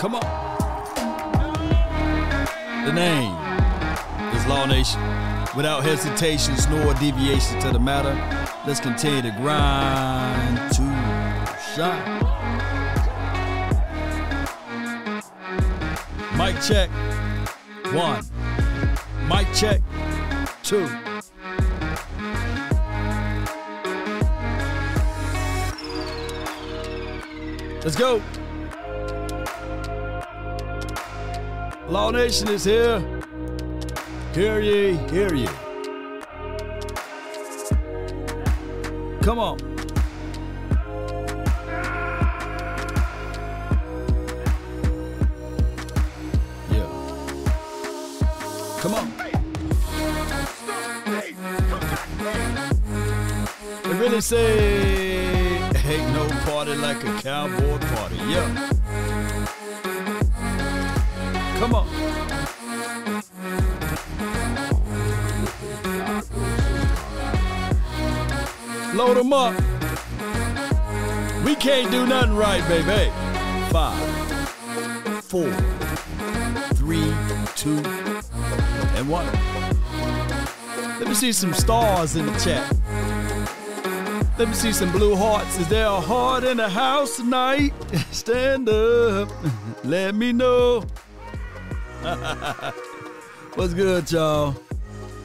Come on. The name is Law Nation. Without hesitations nor deviations to the matter, let's continue to grind to shine. Mic check. One. Mic check. Two. Let's go. Law Nation is here. Hear ye, hear ye. Come on. Yeah. Come on. They really say ain't no party like a cowboy party. Yeah. Come on. Load them up. We can't do nothing right, baby. Five, four, three, two, and one. Let me see some stars in the chat. Let me see some blue hearts. Is there a heart in the house tonight? Stand up. Let me know. What's good, y'all?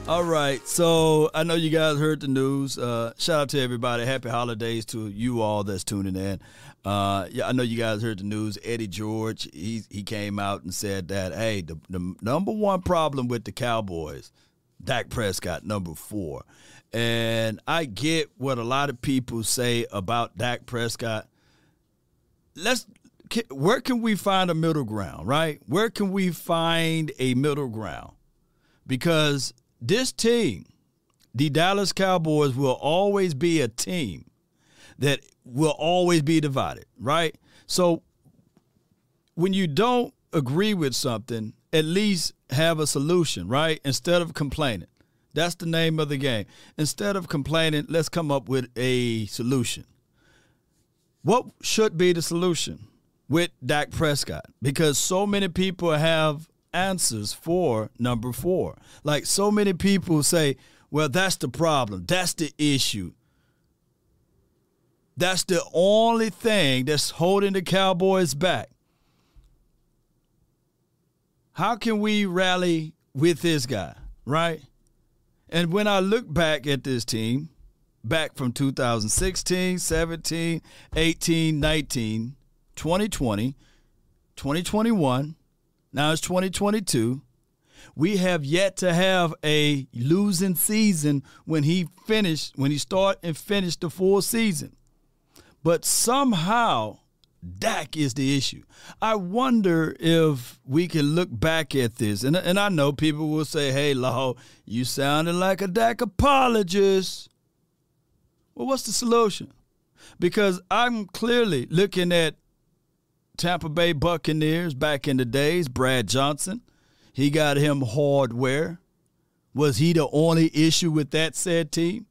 All right, so I know you guys heard the news. Uh, shout out to everybody. Happy holidays to you all that's tuning in. Uh, yeah, I know you guys heard the news. Eddie George, he he came out and said that hey, the, the number one problem with the Cowboys, Dak Prescott, number four, and I get what a lot of people say about Dak Prescott. Let's where can we find a middle ground, right? Where can we find a middle ground? Because this team, the Dallas Cowboys, will always be a team that will always be divided, right? So when you don't agree with something, at least have a solution, right? Instead of complaining. That's the name of the game. Instead of complaining, let's come up with a solution. What should be the solution with Dak Prescott? Because so many people have answers for number four. Like so many people say, well, that's the problem. That's the issue. That's the only thing that's holding the Cowboys back. How can we rally with this guy, right? And when I look back at this team, back from 2016, 17, 18, 19, 2020, 2021, now it's 2022. We have yet to have a losing season when he finished, when he start and finished the full season. But somehow Dak is the issue. I wonder if we can look back at this. And, and I know people will say, hey, Law, you sounded like a Dak apologist. Well, what's the solution? Because I'm clearly looking at Tampa Bay Buccaneers back in the days, Brad Johnson. He got him hardware. Was he the only issue with that said team?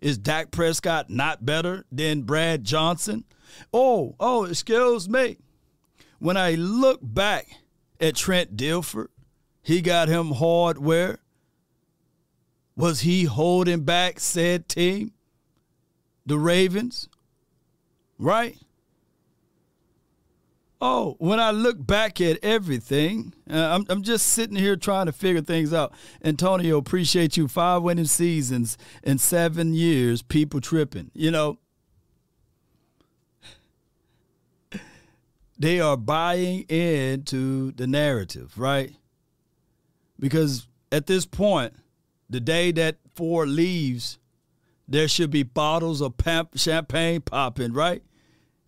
Is Dak Prescott not better than Brad Johnson? Oh, oh, excuse me. When I look back at Trent Dilfer, he got him hardware. Was he holding back said team? The Ravens? Right? Oh, when I look back at everything, uh, I'm, I'm just sitting here trying to figure things out. Antonio, appreciate you. Five winning seasons in seven years, people tripping. You know, they are buying into the narrative, right? Because at this point, the day that Ford leaves, there should be bottles of champagne popping, right?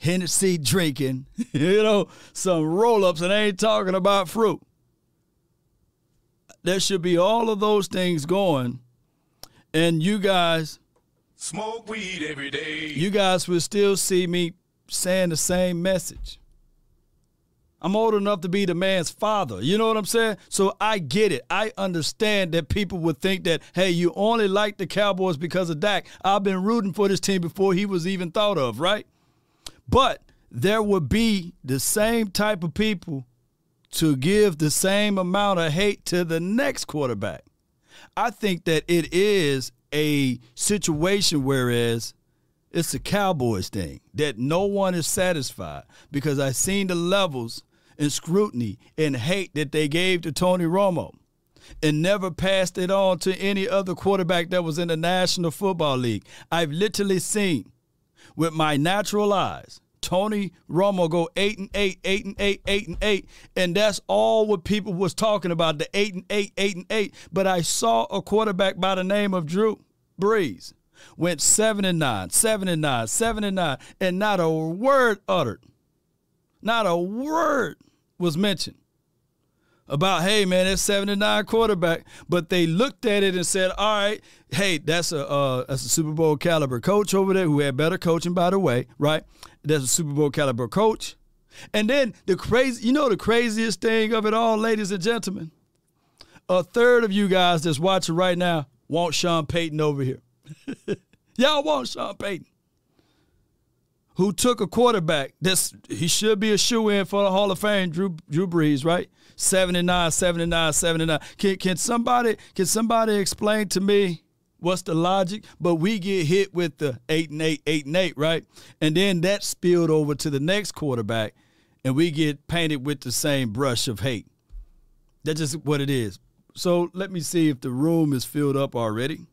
Hennessy drinking, you know, some roll ups, and I ain't talking about fruit. There should be all of those things going. And you guys smoke weed every day. You guys will still see me saying the same message. I'm old enough to be the man's father. You know what I'm saying? So I get it. I understand that people would think that, hey, you only like the Cowboys because of Dak. I've been rooting for this team before he was even thought of, right? But there would be the same type of people to give the same amount of hate to the next quarterback. I think that it is a situation whereas it's a Cowboys thing that no one is satisfied because I've seen the levels and scrutiny and hate that they gave to Tony Romo and never passed it on to any other quarterback that was in the National Football League. I've literally seen with my natural eyes. Tony Romo go eight and eight, eight and eight, eight and eight, and that's all what people was talking about the eight and eight, eight and eight. But I saw a quarterback by the name of Drew Brees. Went seven and nine, seven and nine, seven and nine, and not a word uttered, not a word was mentioned about, hey man, that's seven and nine quarterback. But they looked at it and said, all right, hey, that's a uh, that's a Super Bowl caliber coach over there who had better coaching, by the way, right? That's a Super Bowl caliber coach. And then the crazy, you know, the craziest thing of it all, ladies and gentlemen, a third of you guys that's watching right now want Sean Payton over here. Y'all want Sean Payton, who took a quarterback that's he should be a shoe in for the Hall of Fame, Drew Drew Brees, right? 79, 79, 79. Can can somebody can somebody explain to me what's the logic? But we get hit with the eight and eight, eight and eight, right? And then that spilled over to the next quarterback, and we get painted with the same brush of hate. That's just what it is. So let me see if the room is filled up already.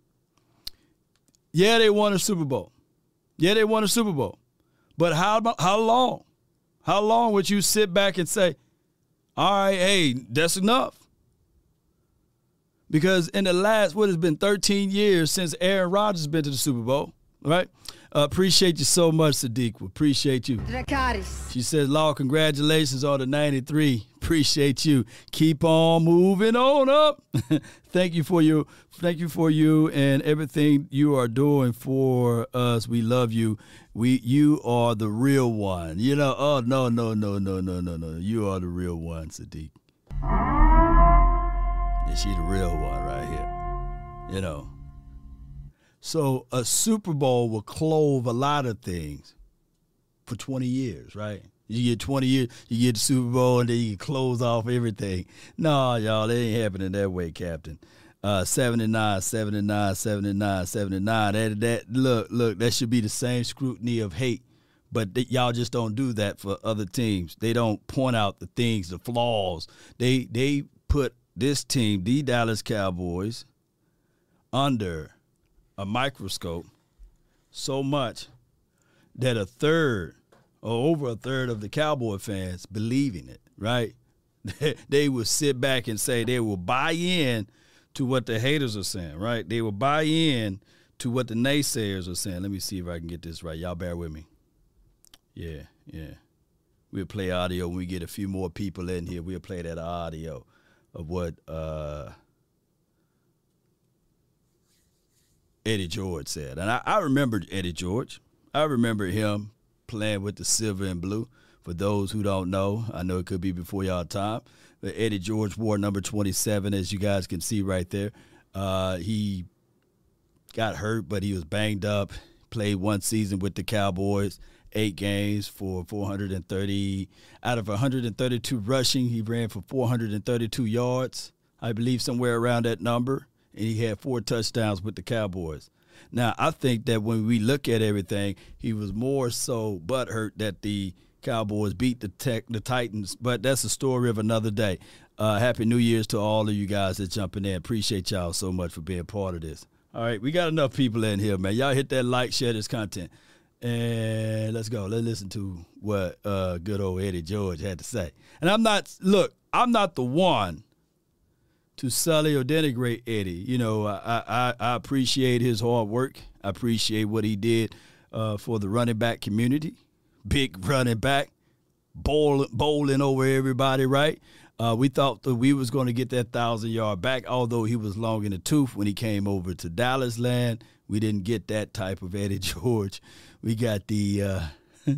Yeah, they won a Super Bowl. Yeah, they won a Super Bowl. But how how long? How long would you sit back and say, "All right, hey, that's enough"? Because in the last what has been 13 years since Aaron Rodgers has been to the Super Bowl, right? Uh, appreciate you so much, Sadiq. Appreciate you. She says, Law, congratulations on the 93. Appreciate you. Keep on moving on up. thank you for you. Thank you for you and everything you are doing for us. We love you. We you are the real one. You know, oh no, no, no, no, no, no, no. You are the real one, Sadiq. And she the real one right here. You know. So a Super Bowl will clove a lot of things for 20 years, right? You get 20 years, you get the Super Bowl, and then you close off everything. No, y'all, it ain't happening that way, Captain. Uh, 79, 79, 79, 79. That, that, look, look, that should be the same scrutiny of hate. But y'all just don't do that for other teams. They don't point out the things, the flaws. They they put this team, the Dallas Cowboys, under a microscope so much that a third or over a third of the Cowboy fans believing it, right? they will sit back and say they will buy in to what the haters are saying, right? They will buy in to what the naysayers are saying. Let me see if I can get this right. Y'all bear with me. Yeah, yeah. We'll play audio when we get a few more people in here. We'll play that audio of what uh, Eddie George said. And I, I remember Eddie George. I remember him playing with the silver and blue. For those who don't know, I know it could be before y'all time. But Eddie George wore number 27, as you guys can see right there. Uh, he got hurt, but he was banged up. Played one season with the Cowboys, eight games for 430. Out of 132 rushing, he ran for 432 yards, I believe somewhere around that number and he had four touchdowns with the Cowboys. Now, I think that when we look at everything, he was more so butthurt that the Cowboys beat the tech, the Titans, but that's a story of another day. Uh, Happy New Year's to all of you guys that jumping in. Appreciate y'all so much for being part of this. All right, we got enough people in here, man. Y'all hit that like, share this content. And let's go. Let's listen to what uh, good old Eddie George had to say. And I'm not, look, I'm not the one to sully or denigrate Eddie. You know, I, I, I appreciate his hard work. I appreciate what he did uh, for the running back community. Big running back, bowling, bowling over everybody, right? Uh, we thought that we was going to get that thousand yard back, although he was long in the tooth when he came over to Dallas land. We didn't get that type of Eddie George. We got the uh,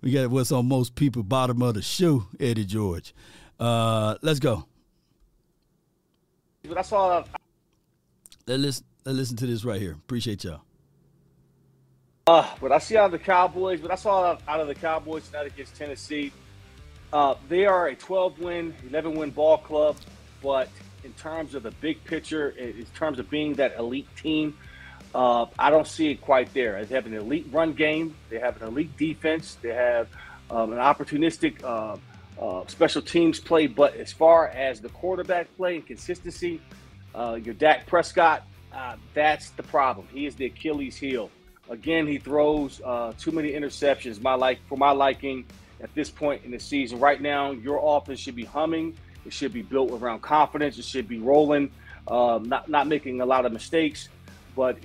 we got what's on most people bottom of the shoe, Eddie George. Uh, let's go. That's all. Let's listen, let's listen to this right here. Appreciate y'all. Uh, what I see out of the Cowboys, what I saw out of the Cowboys tonight against Tennessee, uh, they are a 12 win, 11 win ball club, but in terms of the big picture, in terms of being that elite team, uh, I don't see it quite there. They have an elite run game, they have an elite defense, they have um, an opportunistic uh, uh, special teams play, but as far as the quarterback play and consistency, uh, your Dak Prescott, uh, that's the problem. He is the Achilles heel. Again, he throws uh, too many interceptions. My like for my liking at this point in the season. Right now, your offense should be humming. It should be built around confidence. It should be rolling, um, not not making a lot of mistakes. But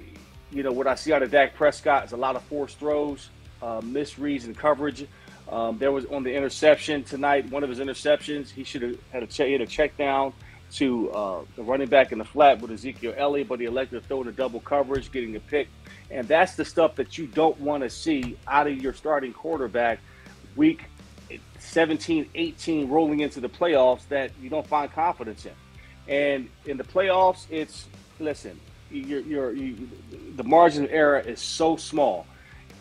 you know what I see out of Dak Prescott is a lot of forced throws, uh, misreads and coverage. Um, there was on the interception tonight. One of his interceptions, he should have had a check, hit a check down to uh, the running back in the flat with Ezekiel Elliott, but he elected to throw in a double coverage, getting a pick. And that's the stuff that you don't want to see out of your starting quarterback week 17, 18 rolling into the playoffs that you don't find confidence in. And in the playoffs, it's listen, you're, you're, the margin of error is so small.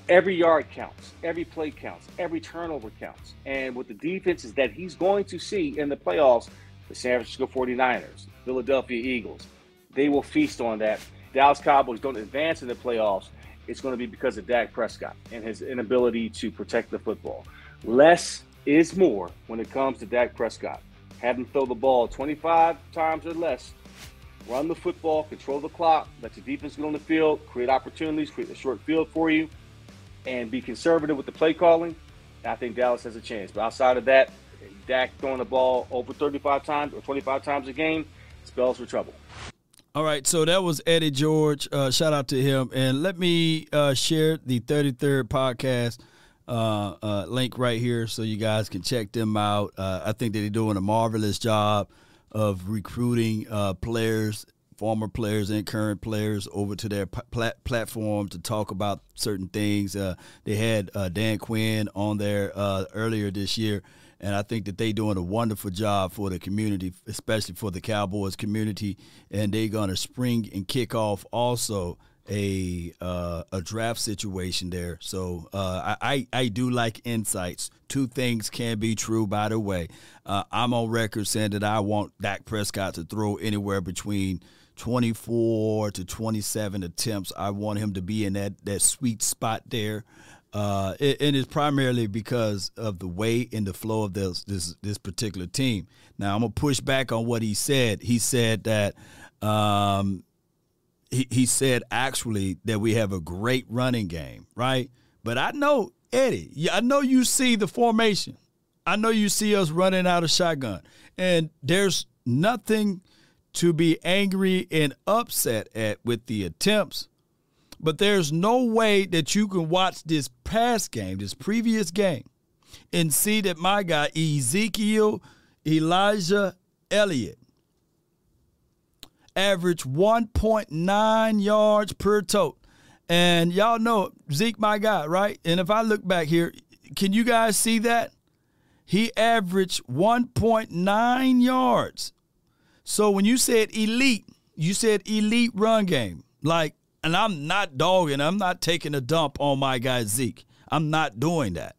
Every yard counts, every play counts, every turnover counts. And with the defenses that he's going to see in the playoffs, the San Francisco 49ers, Philadelphia Eagles, they will feast on that. Dallas Cowboys don't advance in the playoffs. It's going to be because of Dak Prescott and his inability to protect the football. Less is more when it comes to Dak Prescott. Have him throw the ball 25 times or less, run the football, control the clock, let your defense get on the field, create opportunities, create a short field for you, and be conservative with the play calling. I think Dallas has a chance. But outside of that, Dak throwing the ball over 35 times or 25 times a game spells for trouble. All right, so that was Eddie George. Uh, shout out to him. And let me uh, share the 33rd podcast uh, uh, link right here so you guys can check them out. Uh, I think that they're doing a marvelous job of recruiting uh, players, former players and current players over to their plat- platform to talk about certain things. Uh, they had uh, Dan Quinn on there earlier this year. And I think that they're doing a wonderful job for the community, especially for the Cowboys community. And they're going to spring and kick off also a uh, a draft situation there. So uh, I I do like insights. Two things can be true, by the way. Uh, I'm on record saying that I want Dak Prescott to throw anywhere between 24 to 27 attempts. I want him to be in that that sweet spot there. Uh, and it's primarily because of the way and the flow of this this this particular team. Now I'm gonna push back on what he said. He said that um, he, he said actually that we have a great running game, right? But I know, Eddie, I know you see the formation. I know you see us running out of shotgun. And there's nothing to be angry and upset at with the attempts. But there's no way that you can watch this past game, this previous game, and see that my guy, Ezekiel Elijah Elliott, average 1.9 yards per tote. And y'all know Zeke, my guy, right? And if I look back here, can you guys see that? He averaged 1.9 yards. So when you said elite, you said elite run game. Like, and I'm not dogging, I'm not taking a dump on my guy Zeke. I'm not doing that.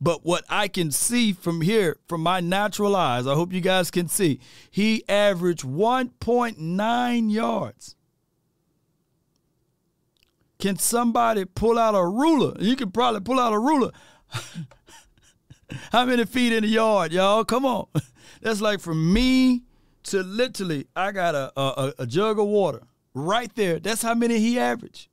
But what I can see from here, from my natural eyes, I hope you guys can see, he averaged 1.9 yards. Can somebody pull out a ruler? You can probably pull out a ruler. How many feet in the yard, y'all? Come on. That's like from me to literally, I got a, a, a jug of water right there. That's how many he averaged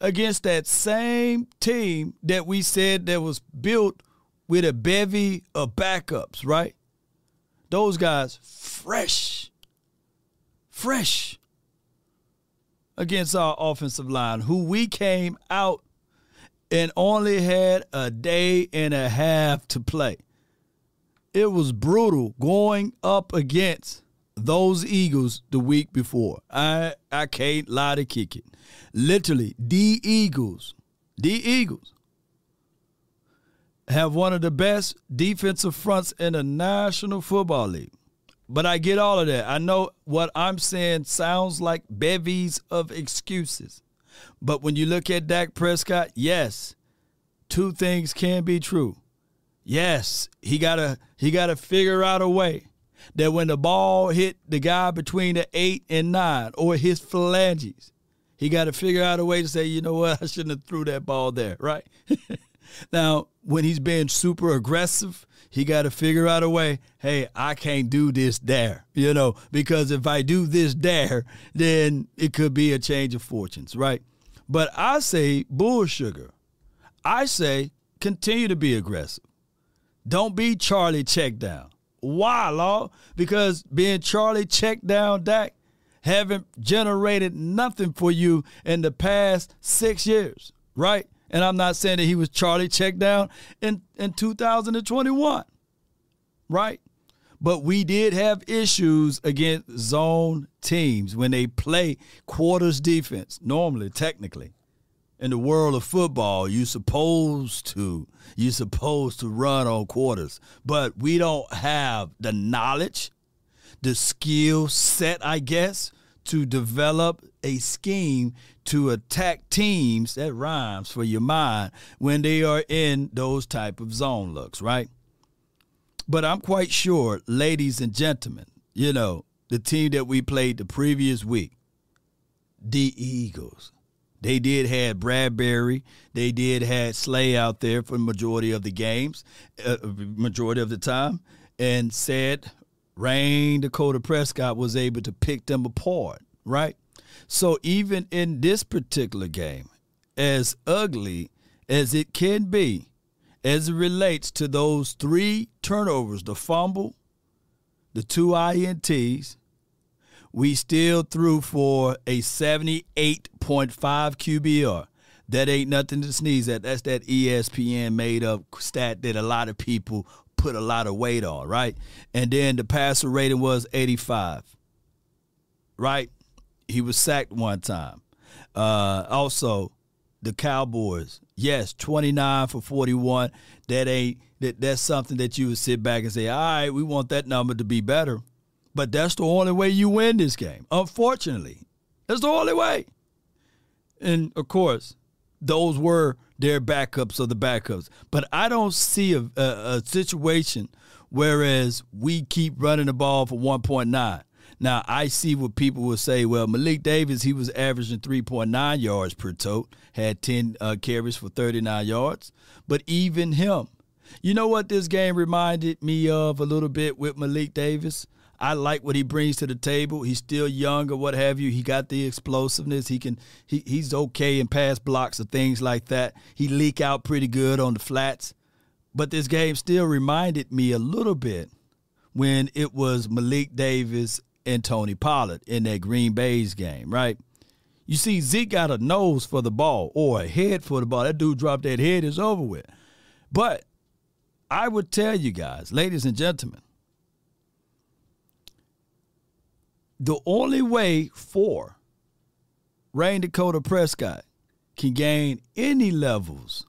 against that same team that we said that was built with a bevy of backups, right? Those guys fresh, fresh against our offensive line, who we came out and only had a day and a half to play. It was brutal going up against those Eagles the week before. I I can't lie to kick it. Literally, the Eagles, the Eagles have one of the best defensive fronts in the National Football League. But I get all of that. I know what I'm saying sounds like bevies of excuses. But when you look at Dak Prescott, yes, two things can be true. Yes, he gotta he gotta figure out a way that when the ball hit the guy between the eight and nine or his phalanges, he got to figure out a way to say, you know what, I shouldn't have threw that ball there, right? now, when he's being super aggressive, he got to figure out a way. Hey, I can't do this there, you know, because if I do this there, then it could be a change of fortunes, right? But I say bull sugar. I say continue to be aggressive. Don't be Charlie check down. Why, Law? Because being Charlie check down Dak haven't generated nothing for you in the past six years, right? And I'm not saying that he was Charlie check down in, in 2021, right? But we did have issues against zone teams when they play quarters defense, normally, technically. In the world of football, you supposed to you supposed to run on quarters, but we don't have the knowledge the skill set, I guess, to develop a scheme to attack teams that rhymes for your mind when they are in those type of zone looks, right? But I'm quite sure, ladies and gentlemen, you know, the team that we played the previous week, the Eagles, they did had Bradberry, they did had Slay out there for the majority of the games, uh, majority of the time, and said Rayne Dakota Prescott was able to pick them apart, right? So even in this particular game, as ugly as it can be, as it relates to those three turnovers, the fumble, the two INTs, we still threw for a 78.5 QBR. That ain't nothing to sneeze at. That's that ESPN made up stat that a lot of people put a lot of weight on, right? And then the passer rating was 85, right? He was sacked one time. Uh, also, the Cowboys, yes, 29 for 41. That ain't that that's something that you would sit back and say, all right, we want that number to be better. But that's the only way you win this game. Unfortunately. That's the only way. And of course, those were their backups of the backups. But I don't see a, a, a situation whereas we keep running the ball for 1.9. Now, I see what people will say, well, Malik Davis, he was averaging 3.9 yards per tote, had 10 uh, carries for 39 yards. But even him, you know what this game reminded me of a little bit with Malik Davis? I like what he brings to the table. He's still young or what have you. He got the explosiveness. He can he, he's okay in pass blocks or things like that. He leak out pretty good on the flats. But this game still reminded me a little bit when it was Malik Davis and Tony Pollard in that Green Bay's game, right? You see, Zeke got a nose for the ball or a head for the ball. That dude dropped that head, is over with. But I would tell you guys, ladies and gentlemen, the only way for Rayne Dakota Prescott can gain any levels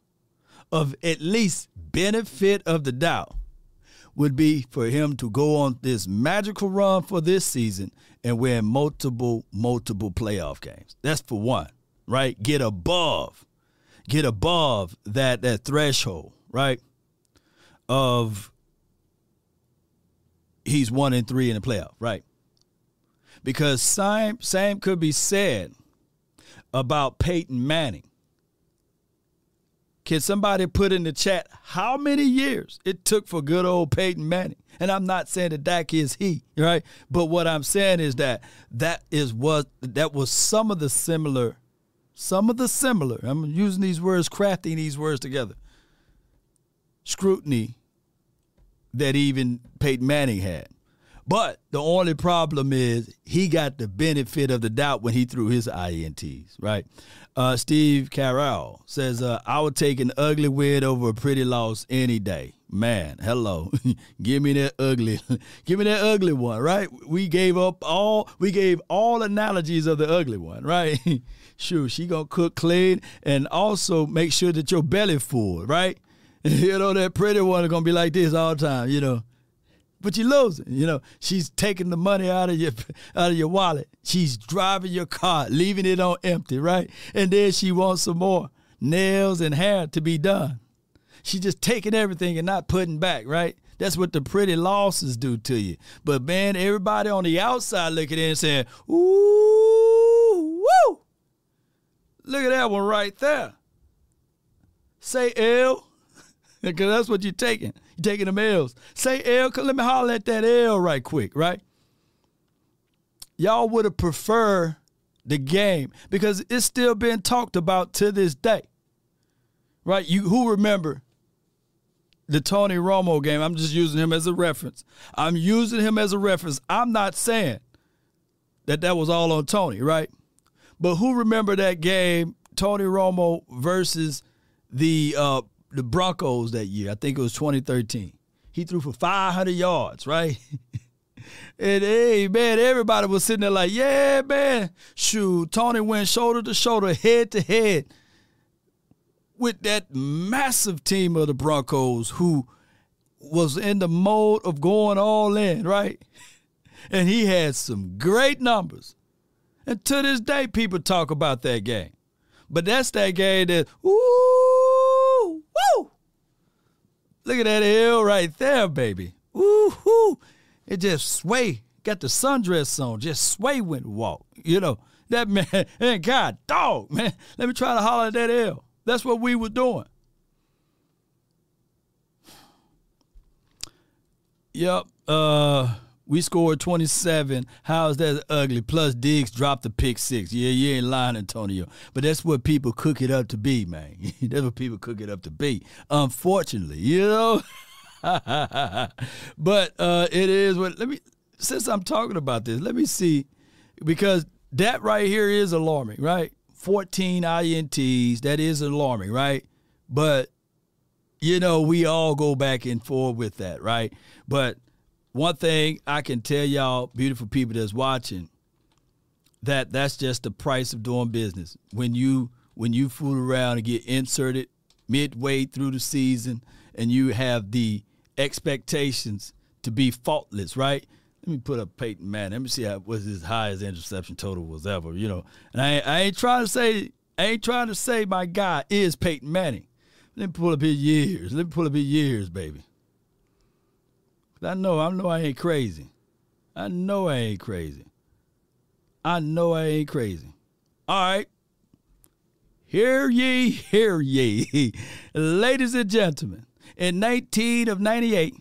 of at least benefit of the doubt would be for him to go on this magical run for this season and win multiple, multiple playoff games. That's for one, right? Get above, get above that that threshold, right? Of he's one and three in the playoff, right? Because same same could be said about Peyton Manning. Can somebody put in the chat how many years it took for good old Peyton Manning? And I'm not saying that Dak is he, right? But what I'm saying is that that is what that was some of the similar, some of the similar. I'm using these words, crafting these words together. Scrutiny that even Peyton Manning had. But the only problem is he got the benefit of the doubt when he threw his INTs, right? Uh, Steve Carroll says, uh, I would take an ugly win over a pretty loss any day. Man, hello. give me that ugly. give me that ugly one, right? We gave up all we gave all analogies of the ugly one, right? sure, she gonna cook clean and also make sure that your belly full, right? you know, that pretty one is gonna be like this all the time, you know but you're losing. You know, she's taking the money out of your out of your wallet. She's driving your car, leaving it on empty, right? And then she wants some more nails and hair to be done. She's just taking everything and not putting back, right? That's what the pretty losses do to you. But man, everybody on the outside looking in saying, ooh, woo. Look at that one right there. Say L, because that's what you're taking. Taking them L's. Say L, let me holler at that L right quick, right? Y'all would have preferred the game because it's still being talked about to this day. Right? You who remember the Tony Romo game? I'm just using him as a reference. I'm using him as a reference. I'm not saying that that was all on Tony, right? But who remember that game, Tony Romo versus the uh, the Broncos that year? I think it was 2013. He threw for 500 yards, right? and hey, man, everybody was sitting there like, yeah, man, shoot, Tony went shoulder to shoulder, head to head with that massive team of the Broncos who was in the mode of going all in, right? And he had some great numbers. And to this day, people talk about that game. But that's that game that, ooh, woo! Look at that hill right there, baby. Ooh, woo! It just sway. Got the sundress on, just sway when walk. You know, that man, and God, dog, man. Let me try to holler at that hill. That's what we were doing. Yep. Uh we scored 27. How's that ugly? Plus Diggs dropped the pick six. Yeah, you ain't lying, Antonio. But that's what people cook it up to be, man. that's what people cook it up to be. Unfortunately, you know. but uh, it is what. Let me. Since I'm talking about this, let me see, because that right here is alarming, right? 14 INTs. That is alarming, right? But you know, we all go back and forth with that, right? But one thing I can tell y'all, beautiful people that's watching, that that's just the price of doing business. When you when you fool around and get inserted midway through the season, and you have the expectations to be faultless, right? Let me put up Peyton Manning. Let me see how was his highest interception total was ever. You know, and I, I ain't trying to say I ain't trying to say my guy is Peyton Manning. Let me pull up his years. Let me pull up his years, baby. I know, I know I ain't crazy. I know I ain't crazy. I know I ain't crazy. All right. Hear ye, hear ye. Ladies and gentlemen, in 19 of 98,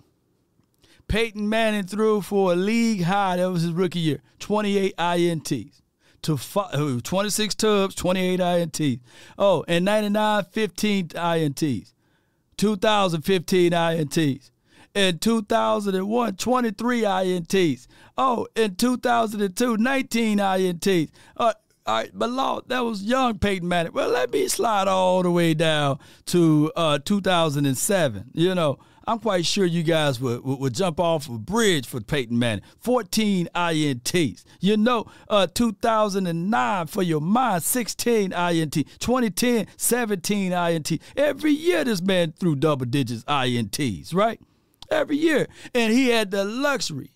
Peyton Manning threw for a league high, that was his rookie year, 28 INTs. To five, 26 tubs, 28 INTs. Oh, and 99, 15 INTs. 2015 INTs in 2001, 23 INTs. Oh, in 2002, 19 INTs. Uh, all right, but Lord, that was young Peyton Manning. Well, let me slide all the way down to uh, 2007. You know, I'm quite sure you guys would, would, would, jump off a bridge for Peyton Manning. 14 INTs. You know, uh, 2009 for your mind, 16 INT. 2010, 17 INT. Every year this man threw double digits INTs, right? Every year. And he had the luxury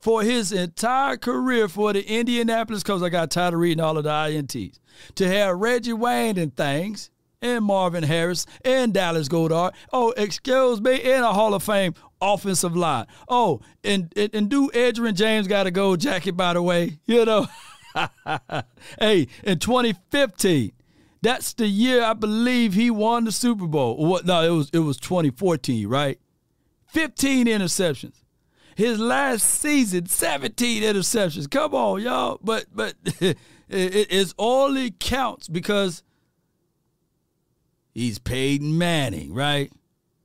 for his entire career for the Indianapolis Colts. I got tired of reading all of the INTs. To have Reggie Wayne and things, and Marvin Harris, and Dallas Goedert. Oh, excuse me, and a Hall of Fame offensive line. Oh, and, and, and do Edgerrin James got a gold jacket, by the way? You know. hey, in 2015, that's the year I believe he won the Super Bowl. What? No, it was it was 2014, right? 15 interceptions. His last season, 17 interceptions. Come on, y'all. But but it, it's only counts because he's Peyton Manning, right?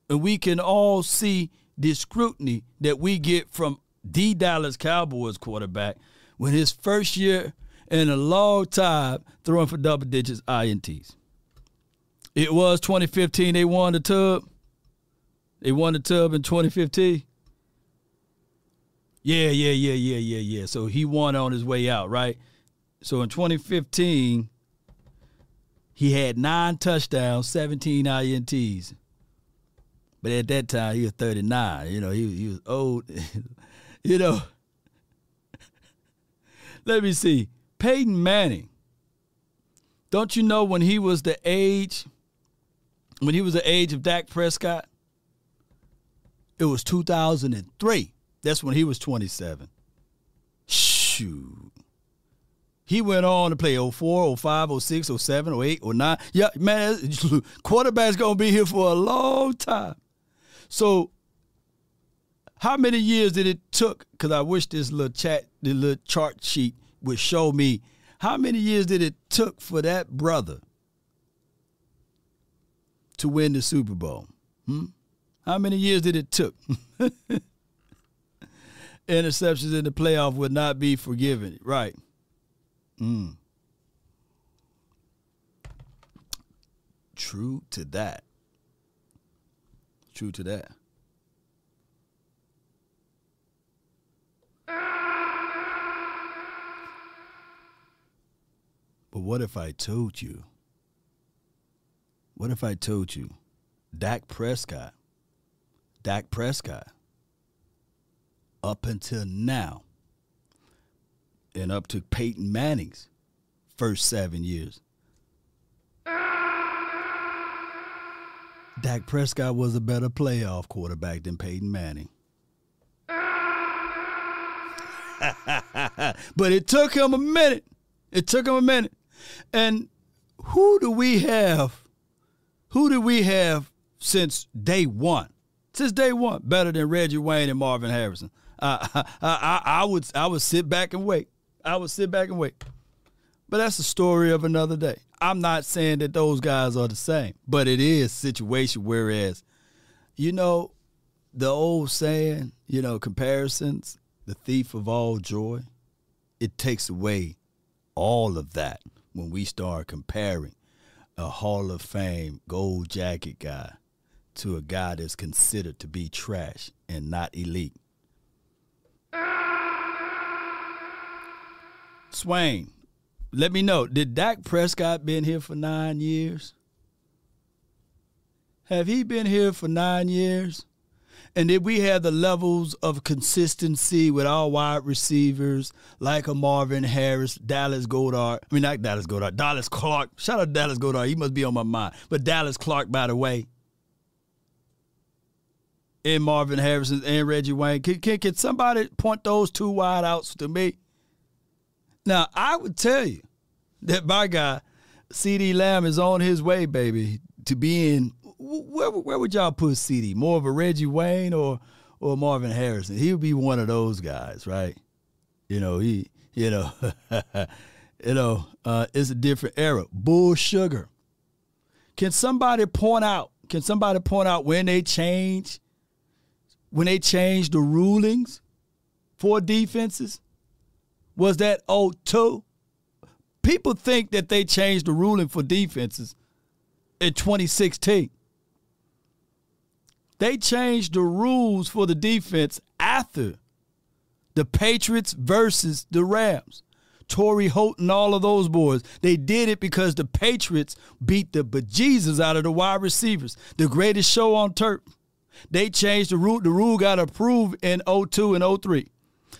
And we can all see the scrutiny that we get from the Dallas Cowboys quarterback when his first year in a long time throwing for double digits INTs. It was 2015 they won the tub. They won the tub in 2015. Yeah, yeah, yeah, yeah, yeah, yeah. So he won on his way out, right? So in 2015, he had nine touchdowns, 17 INTs. But at that time, he was 39. You know, he, he was old. you know, let me see. Peyton Manning. Don't you know when he was the age, when he was the age of Dak Prescott? It was 2003. That's when he was 27. Shoot. He went on to play 04, 05, 06, 07, 08, 09. Yeah, man, quarterback's going to be here for a long time. So, how many years did it took? Because I wish this little chat, the little chart sheet would show me how many years did it took for that brother to win the Super Bowl? Hmm? How many years did it took? Interceptions in the playoff would not be forgiven. Right. Mm. True to that. True to that. But what if I told you? What if I told you Dak Prescott, Dak Prescott, up until now, and up to Peyton Manning's first seven years, Dak Prescott was a better playoff quarterback than Peyton Manning. but it took him a minute. It took him a minute. And who do we have? Who do we have since day one? Since day one, better than Reggie Wayne and Marvin Harrison. I, I, I would I would sit back and wait. I would sit back and wait. But that's the story of another day. I'm not saying that those guys are the same, but it is situation. Whereas, you know, the old saying, you know, comparisons, the thief of all joy, it takes away all of that when we start comparing a Hall of Fame gold jacket guy to a guy that's considered to be trash and not elite. Swain, let me know. Did Dak Prescott been here for nine years? Have he been here for nine years? And did we have the levels of consistency with our wide receivers like a Marvin Harris, Dallas Goedert? I mean, not Dallas Goedert, Dallas Clark. Shout out Dallas Goedert. He must be on my mind. But Dallas Clark, by the way, and Marvin Harrison and Reggie Wayne. Can, can, can somebody point those two wideouts to me? Now, I would tell you that my guy, CeeDee Lamb, is on his way, baby, to being where, where would y'all put CeeDee? More of a Reggie Wayne or or Marvin Harrison? He would be one of those guys, right? You know, he, you know, you know, uh, it's a different era. Bull sugar. Can somebody point out? Can somebody point out when they change? When they changed the rulings for defenses? Was that 02? People think that they changed the ruling for defenses in 2016. They changed the rules for the defense after the Patriots versus the Rams. Torry Holt and all of those boys. They did it because the Patriots beat the bejesus out of the wide receivers. The greatest show on turf. They changed the rule. The rule got approved in 02 and 03.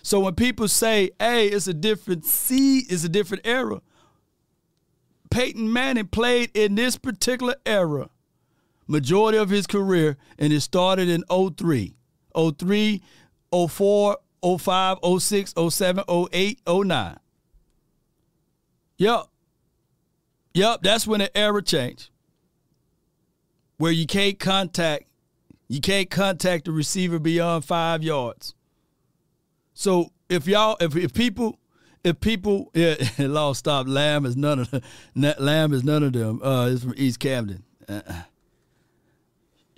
So when people say, hey, it's a different C, it's a different era. Peyton Manning played in this particular era majority of his career, and it started in 03. 03, 04, 05, 06, 07, 08, 09. Yep. Yep, that's when the era changed. Where you can't contact, you can't contact the receiver beyond five yards. So if y'all, if, if people, if people, yeah, law stop. Lamb is none of them. Lamb is none of them. Uh, it's from East Camden. Uh-uh.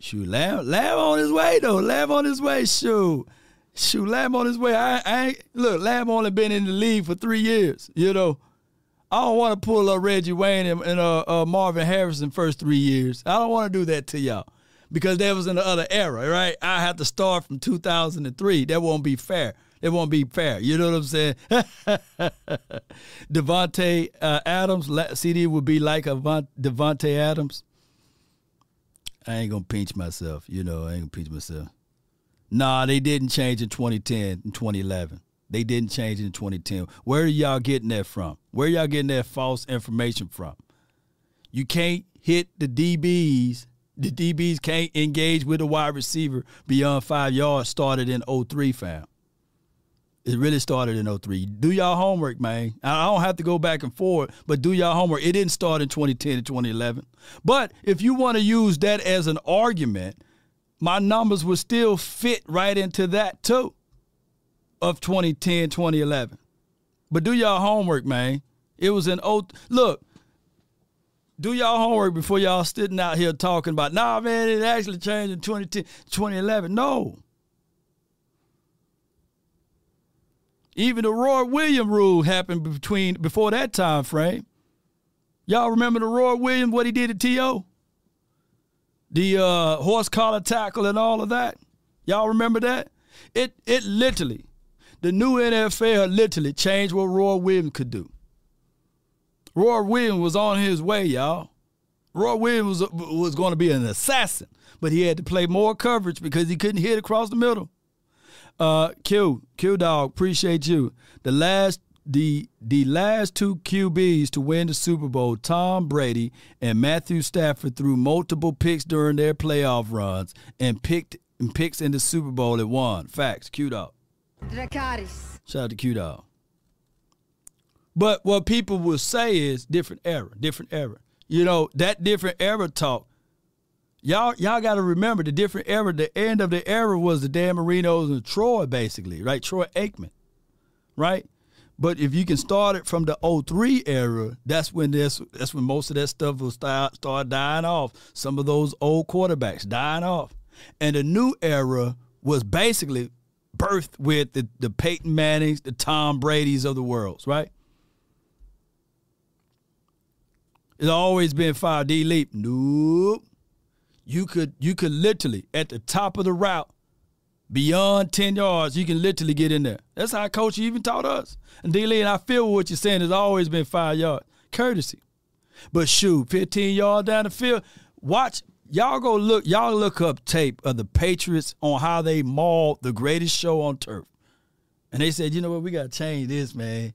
Shoot, Lamb, Lamb on his way though. Lamb on his way. Shoot, shoot, Lamb on his way. I, I ain't look. Lamb only been in the league for three years. You know, I don't want to pull up Reggie Wayne and, and uh, uh, Marvin Harrison first three years. I don't want to do that to y'all because that was in the other era, right? I have to start from 2003. That won't be fair. It won't be fair. You know what I'm saying? Davante uh, Adams, CeeDee would be like a Davante Adams. I ain't gonna pinch myself. You know, I ain't gonna pinch myself. Nah, they didn't change in 2010 and 2011. They didn't change in 2010. Where are y'all getting that from? Where y'all getting that false information from? You can't hit the DBs. The DBs can't engage with a wide receiver beyond five yards. Started in 03, fam. It really started in 03. Do y'all homework, man. I don't have to go back and forth, but do y'all homework. It didn't start in 2010 and 2011. But if you want to use that as an argument, my numbers would still fit right into that too of 2010, 2011. But do y'all homework, man. It was an old oh, look. Do y'all homework before y'all sitting out here talking about, nah, man, it actually changed in 2010, 2011. No. Even the Roy Williams rule happened between before that time frame. Y'all remember the Roy Williams, what he did at TO? The uh, horse collar tackle and all of that. Y'all remember that? It it literally the new NFL literally changed what Roy Williams could do. Roy Williams was on his way, y'all. Roy Williams was, was going to be an assassin, but he had to play more coverage because he couldn't hit across the middle. Uh, Q, Q Dog, appreciate you. The last the the last two QBs to win the Super Bowl, Tom Brady and Matthew Stafford, threw multiple picks during their playoff runs and picked and picks in the Super Bowl at one. Facts, Q Dog. Dracarys. Shout out to Q Dog. But what people will say is different era, different era. You know, that different era talk. Y'all, y'all got to remember the different era. The end of the era was the Dan Marinos and Troy, basically, right? Troy Aikman, right? But if you can start it from the 03 era, that's when this that's when most of that stuff will start start dying off. Some of those old quarterbacks dying off. And the new era was basically birthed with the, the Peyton Mannings, the Tom Brady's of the world, right? It's always been 5D leap. Nope. You could you could literally at the top of the route, beyond 10 yards, you can literally get in there. That's how coach even taught us. And D Lee, and I feel what you're saying has always been five yards. Courtesy. But shoot, 15 yards down the field, watch y'all go look y'all look up tape of the Patriots on how they mauled the greatest show on turf. And they said, you know what, we gotta change this, man.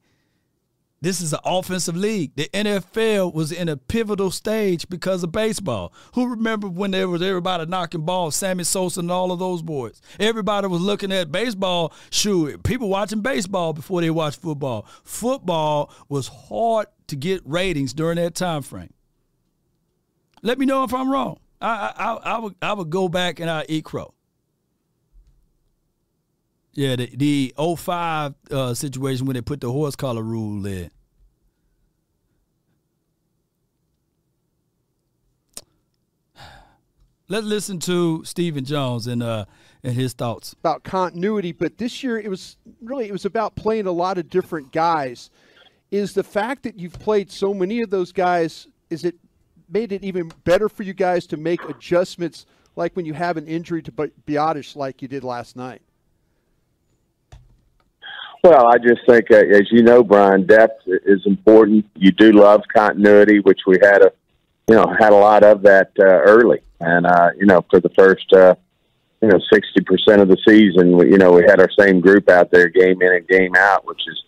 This is an offensive league. The NFL was in a pivotal stage because of baseball. Who remember when there was everybody knocking balls, Sammy Sosa and all of those boys? Everybody was looking at baseball. Shoot, people watching baseball before they watched football. Football was hard to get ratings during that time frame. Let me know if I'm wrong. I I, I would I would go back and I eat crow. Yeah, the the 05 uh, situation when they put the horse collar rule in. Let's listen to Stephen Jones and uh and his thoughts about continuity. But this year it was really it was about playing a lot of different guys. Is the fact that you've played so many of those guys is it made it even better for you guys to make adjustments like when you have an injury to Biadasz like you did last night? Well, I just think, uh, as you know, Brian, depth is important. You do love continuity, which we had a, you know, had a lot of that uh, early, and uh, you know, for the first, uh, you know, sixty percent of the season, we, you know, we had our same group out there, game in and game out, which is,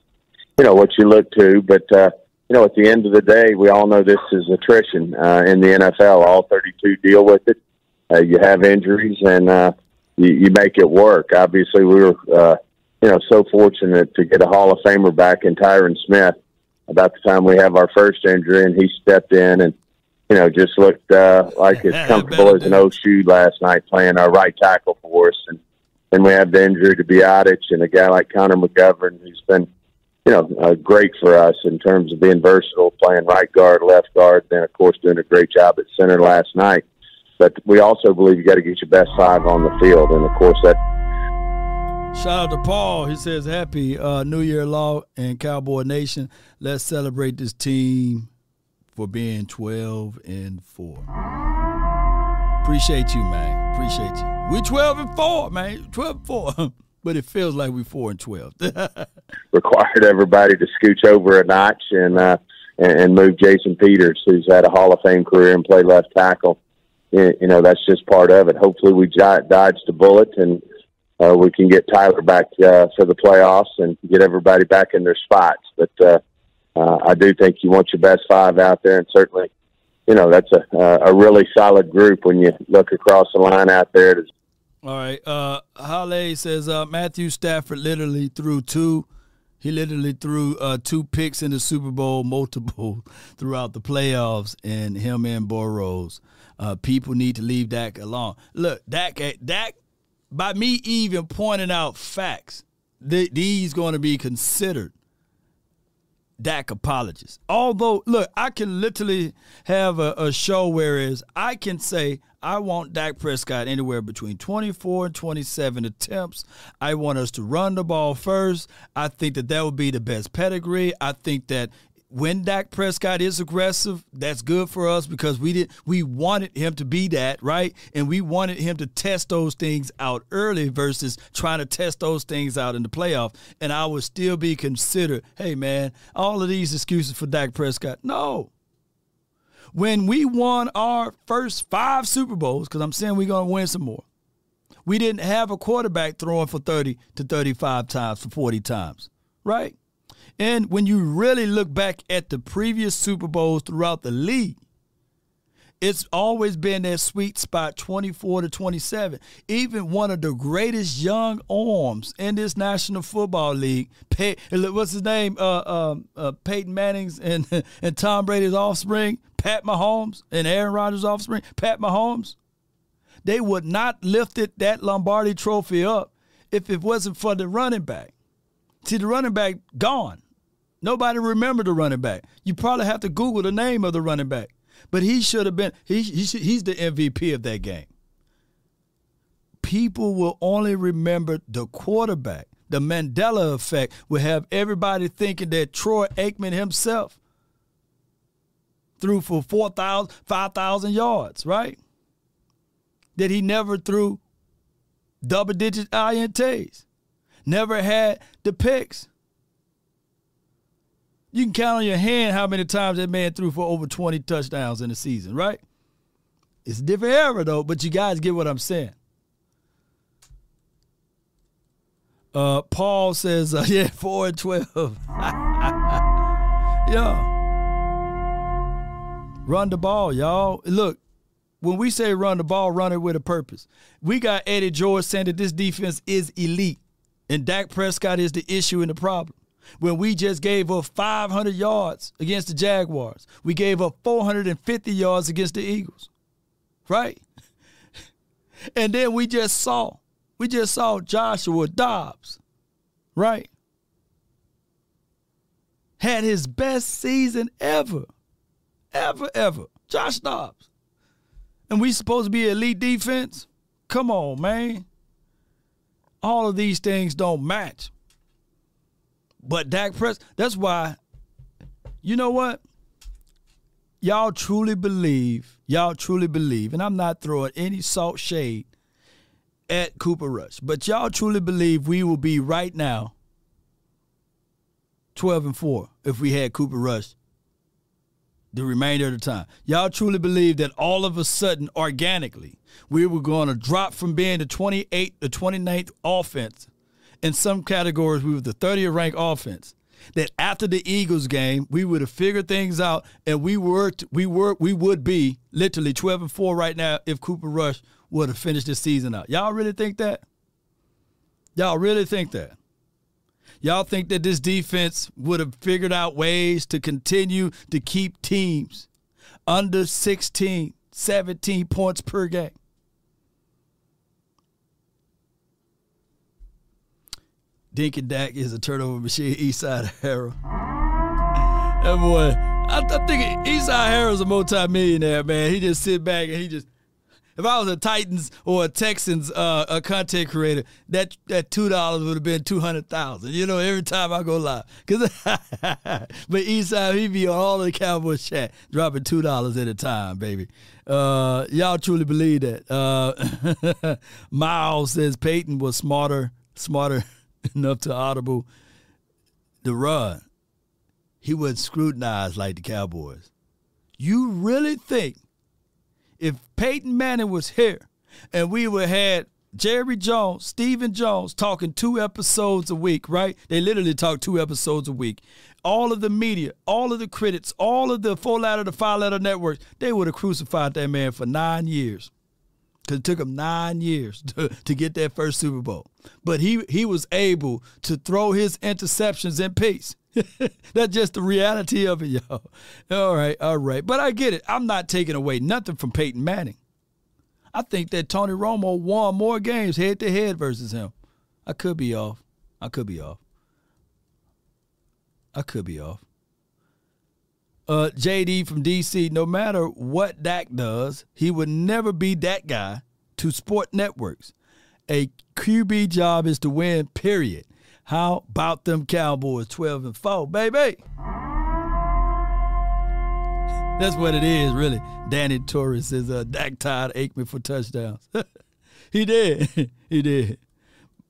you know, what you look to. But uh, you know, at the end of the day, we all know this is attrition uh, in the NFL. All 32 deal with it. Uh, you have injuries, and uh, you, you make it work. Obviously, we were, uh, you know, so fortunate to get a Hall of Famer back in Tyron Smith. About the time we have our first injury, and he stepped in and, you know, just looked uh, like as comfortable as an old shoe last night playing our right tackle for us. And then we have the injury to Biadasz and a guy like Connor McGovern, who's been you know, uh, great for us in terms of being versatile, playing right guard, left guard, then of course doing a great job at center last night. But we also believe you got to get your best five on the field, and of course that. Shout out to Paul. He says, "Happy uh, New Year, Law and Cowboy Nation. Let's celebrate this team for being twelve and four. Appreciate you, man. Appreciate you. We're twelve and four, man. Twelve and four." but it feels like we're four and twelve. Required everybody to scooch over a notch and uh, and move Jason Peters, who's had a Hall of Fame career and played left tackle, you know that's just part of it. Hopefully, we dodged the bullet and uh, we can get Tyler back uh, for the playoffs and get everybody back in their spots. But uh, uh, I do think you want your best five out there, and certainly, you know, that's a a really solid group when you look across the line out there. All right, uh, Hale says uh, Matthew Stafford literally threw two. He literally threw uh, two picks in the Super Bowl, multiple throughout the playoffs, and him and Burrows. Uh, people need to leave Dak alone. Look, Dak, Dak by me even pointing out facts, th- these going to be considered Dak apologists. Although, look, I can literally have a, a show whereas I can say I want Dak Prescott anywhere between 24 and 27 attempts. I want us to run the ball first. I think that that would be the best pedigree. I think that when Dak Prescott is aggressive, that's good for us because we did we wanted him to be that, right? And we wanted him to test those things out early versus trying to test those things out in the playoff. And I would still be considered, hey man, all of these excuses for Dak Prescott. No. When we won our first five Super Bowls, because I'm saying we're gonna win some more, we didn't have a quarterback throwing for 30 to 35 times for 40 times, right? And when you really look back at the previous Super Bowls throughout the league, it's always been that sweet spot 24 to 27. Even one of the greatest young arms in this National Football League, Pey- what's his name? Uh, um, uh, Peyton Manning's and, and Tom Brady's offspring, Pat Mahomes, and Aaron Rodgers' offspring, Pat Mahomes. They would not lifted that Lombardi trophy up if it wasn't for the running back. See, the running back gone. Nobody remembered the running back. You probably have to Google the name of the running back. But he should have been, he, he should, he's the MVP of that game. People will only remember the quarterback. The Mandela effect will have everybody thinking that Troy Aikman himself threw for 4,000, 5,000 yards, right? That he never threw double digit INTs, never had the picks. You can count on your hand how many times that man threw for over 20 touchdowns in a season, right? It's a different era though, but you guys get what I'm saying. Uh, Paul says, uh, yeah, 4 and 12. yeah. Run the ball, y'all. Look, when we say run the ball, run it with a purpose. We got Eddie George saying that this defense is elite, and Dak Prescott is the issue and the problem when we just gave up 500 yards against the Jaguars. We gave up 450 yards against the Eagles. Right? And then we just saw, we just saw Joshua Dobbs, right? Had his best season ever. Ever, ever. Josh Dobbs. And we supposed to be elite defense? Come on, man. All of these things don't match. But Dak Press, that's why, you know what? Y'all truly believe, y'all truly believe, and I'm not throwing any salt shade at Cooper Rush, but y'all truly believe we will be right now 12 and 4 if we had Cooper Rush the remainder of the time. Y'all truly believe that all of a sudden, organically, we were going to drop from being the 28th, the 29th offense in some categories, we were the 30th ranked offense. That after the Eagles game, we would have figured things out, and we were we were we would be literally 12 and four right now if Cooper Rush would have finished the season out. Y'all really think that? Y'all really think that? Y'all think that this defense would have figured out ways to continue to keep teams under 16, 17 points per game? Dink and Dak is a turnover machine. Eastside Harrell. That boy, I, I think Eastside Harrell's a multi-millionaire, man. He just sit back and he just. If I was a Titans or a Texans uh, a content creator, that that two dollars would have been two hundred thousand. You know, every time I go live, cause but Eastside he be on all the Cowboys chat dropping two dollars at a time, baby. Uh, y'all truly believe that? Uh, Miles says Peyton was smarter, smarter enough to audible the run, he wasn't scrutinized like the Cowboys. You really think if Peyton Manning was here and we would had Jerry Jones, Stephen Jones talking two episodes a week, right? They literally talk two episodes a week. All of the media, all of the critics, all of the four letter to five letter networks, they would have crucified that man for nine years. Because it took him nine years to, to get that first Super Bowl. But he he was able to throw his interceptions in peace. That's just the reality of it, y'all. All right, all right. But I get it. I'm not taking away nothing from Peyton Manning. I think that Tony Romo won more games head to head versus him. I could be off. I could be off. I could be off. Uh, JD from DC, no matter what Dak does, he would never be that guy to sport networks. A QB job is to win, period. How about them Cowboys 12 and 4, baby? That's what it is, really. Danny Torres says uh, Dak tied Aikman for touchdowns. he did. he did.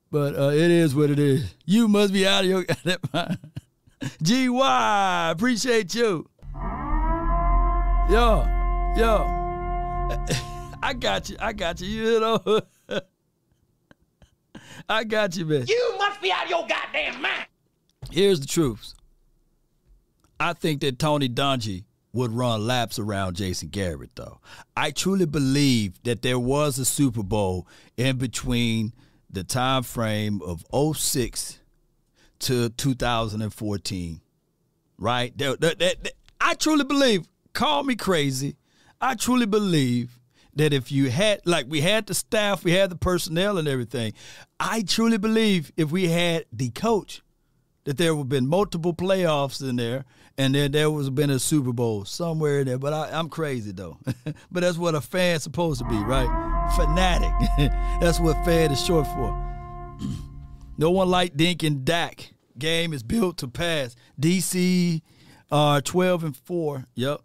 But uh, it is what it is. You must be out of your. GY, appreciate you. Yo, yo. I got you. I got you. You know. I got you, man. You must be out of your goddamn mind. Here's the truth. I think that Tony Dungy would run laps around Jason Garrett, though. I truly believe that there was a Super Bowl in between the time frame of 06 to 2014, right? There, there, there, I truly believe, call me crazy, I truly believe that if you had, like, we had the staff, we had the personnel and everything, I truly believe if we had the coach, that there would have been multiple playoffs in there and then there was been a Super Bowl somewhere in there. But I, am crazy though. but that's what a fan's supposed to be, right? Fanatic. that's what fan is short for. no one like Dink and Dak. Game is built to pass. DC uh, 12 and 4. Yep.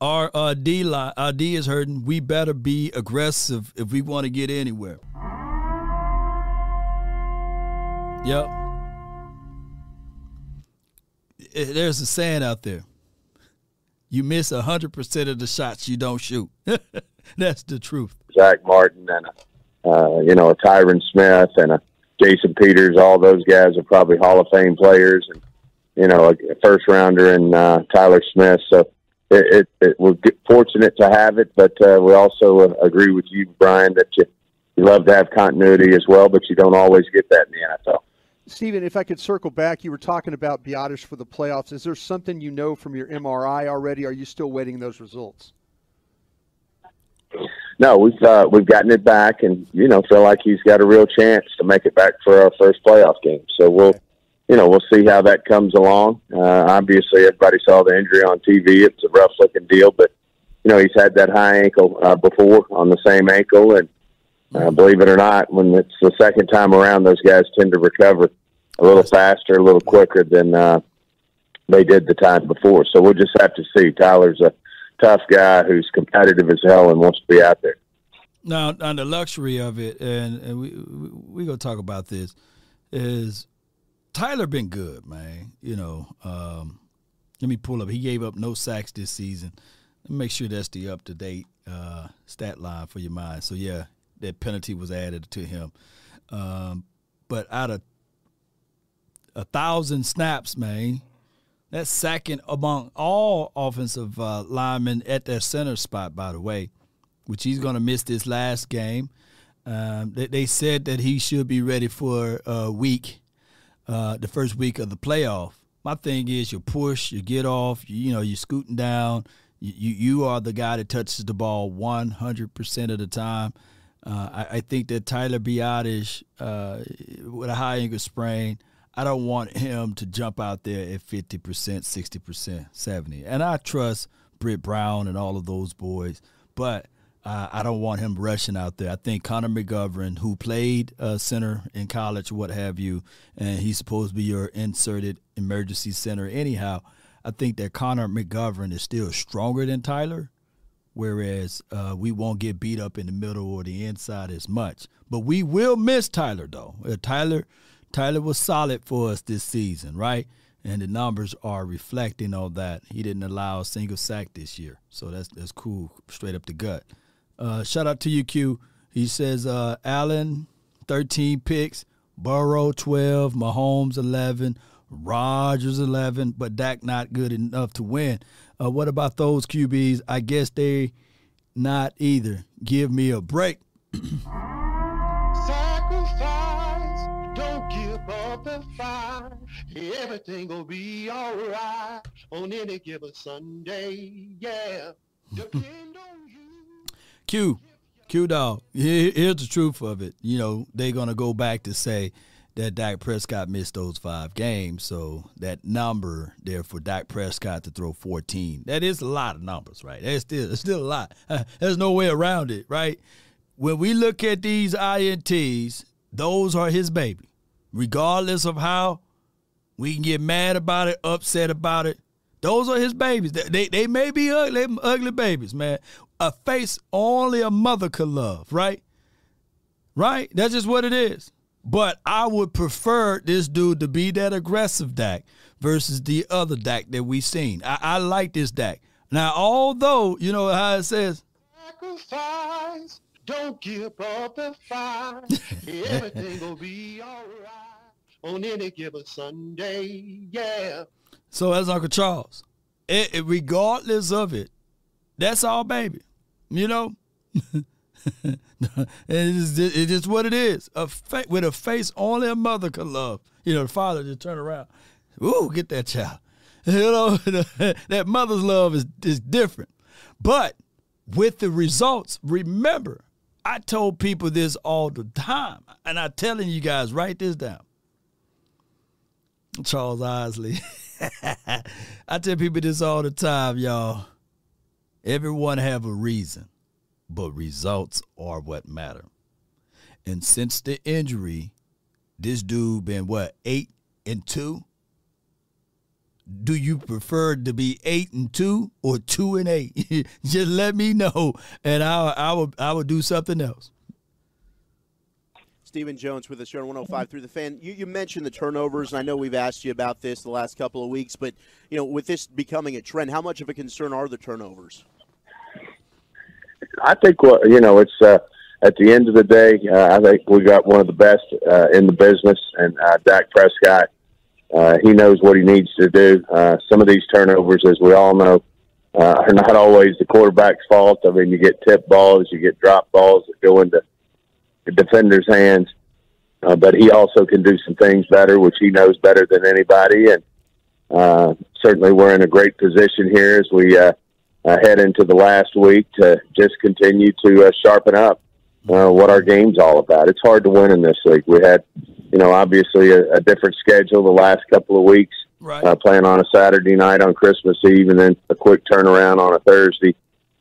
Our uh, D line, our D is hurting. We better be aggressive if we want to get anywhere. Yep. Eh, there's a saying out there. You miss hundred percent of the shots you don't shoot. That's the truth. Zack Martin and a, uh, you know a Tyron Smith and a Jason Peters. All those guys are probably Hall of Fame players, and you know a first rounder and uh, Tyler Smith. So it, it, it we're fortunate to have it, but uh, we also uh, agree with you, Brian, that you you love to have continuity as well, but you don't always get that in the NFL. Stephen, if I could circle back, you were talking about Biadasz for the playoffs. Is there something you know from your MRI already? Are you still waiting those results? No, we've uh, we've gotten it back, and you know feel like he's got a real chance to make it back for our first playoff game. So we'll, you know, we'll see how that comes along. Uh, obviously, everybody saw the injury on TV. It's a rough looking deal, but you know he's had that high ankle uh, before on the same ankle, and uh, believe it or not, when it's the second time around, those guys tend to recover a little faster, a little quicker than uh, they did the time before. So we'll just have to see. Tyler's a tough guy who's competitive as hell and wants to be out there. Now, on the luxury of it, and, and we we, gonna talk about this, is Tyler been good, man. You know, um, let me pull up. He gave up no sacks this season. Let me make sure that's the up to date uh, stat line for your mind. So yeah, that penalty was added to him. Um, but out of a thousand snaps, man, that's second among all offensive uh, linemen at their center spot, by the way, which he's going to miss this last game. Um, they, they, said that he should be ready for a week, uh, the first week of the playoff. My thing is, you push, you get off, you, you know, you're scooting down. You, you, are the guy that touches the ball 100% of the time. Uh, I, I, think that Tyler Biadasz, uh, with a high ankle sprain, I don't want him to jump out there at 50%, 60%, 70 And I trust Britt Brown and all of those boys, but uh, I don't want him rushing out there. I think Connor McGovern, who played uh, center in college, what have you, and he's supposed to be your inserted emergency center anyhow. I think that Connor McGovern is still stronger than Tyler whereas uh, we won't get beat up in the middle or the inside as much. But we will miss Tyler though. Uh, Tyler, Tyler was solid for us this season, right? and the numbers are reflecting on that. He didn't allow a single sack this year, so that's that's cool, straight up the gut. Uh, shout out to you, Q. He says uh, Allen, thirteen picks, Burrow twelve, Mahomes eleven, Rodgers eleven, but Dak not good enough to win. Uh, what about those QBs? I guess they not either. Give me a break. Everything will be alright on any given Sunday. Yeah, depend on you. Q, Q dog. Here's the truth of it. You know, they're gonna go back to say that Dak Prescott missed those five games, so that number there for Dak Prescott to throw 14. That is a lot of numbers, right? That's still it's still a lot. There's no way around it, right? When we look at these INTs, those are his baby. Regardless of how we can get mad about it, upset about it. Those are his babies. They, they, they may be ugly, ugly babies, man. A face only a mother could love, right? Right? That's just what it is. But I would prefer this dude to be that aggressive Dak versus the other Dak that we've seen. I, I like this Dak. Now, although, you know how it says, Sacrifice, don't give up the fight. Everything will be alright on any given Sunday. Yeah. So as Uncle Charles, it, it- regardless of it, that's all, baby. You know, it's just what it is. A fa- with a face only a mother could love. You know, the father just turn around, ooh, get that child. You know, that mother's love is is different. But with the results, remember, I told people this all the time, and I'm telling you guys, write this down. Charles Isley. I tell people this all the time, y'all. Everyone have a reason, but results are what matter. And since the injury, this dude been what eight and two. Do you prefer to be eight and two or two and eight? Just let me know, and I I will I will do something else. Stephen Jones with us here on 105 through the fan. You, you mentioned the turnovers, and I know we've asked you about this the last couple of weeks, but you know, with this becoming a trend, how much of a concern are the turnovers? I think what you know, it's uh, at the end of the day, uh, I think we got one of the best uh, in the business, and uh, Dak Prescott. Uh, he knows what he needs to do. Uh, some of these turnovers, as we all know, uh, are not always the quarterback's fault. I mean, you get tip balls, you get drop balls that go into defender's hands. Uh, but he also can do some things better, which he knows better than anybody. And uh, certainly, we're in a great position here as we uh, uh, head into the last week to just continue to uh, sharpen up uh, what our game's all about. It's hard to win in this league. We had, you know, obviously a, a different schedule the last couple of weeks, Right. uh, playing on a Saturday night on Christmas Eve, and then a quick turnaround on a Thursday.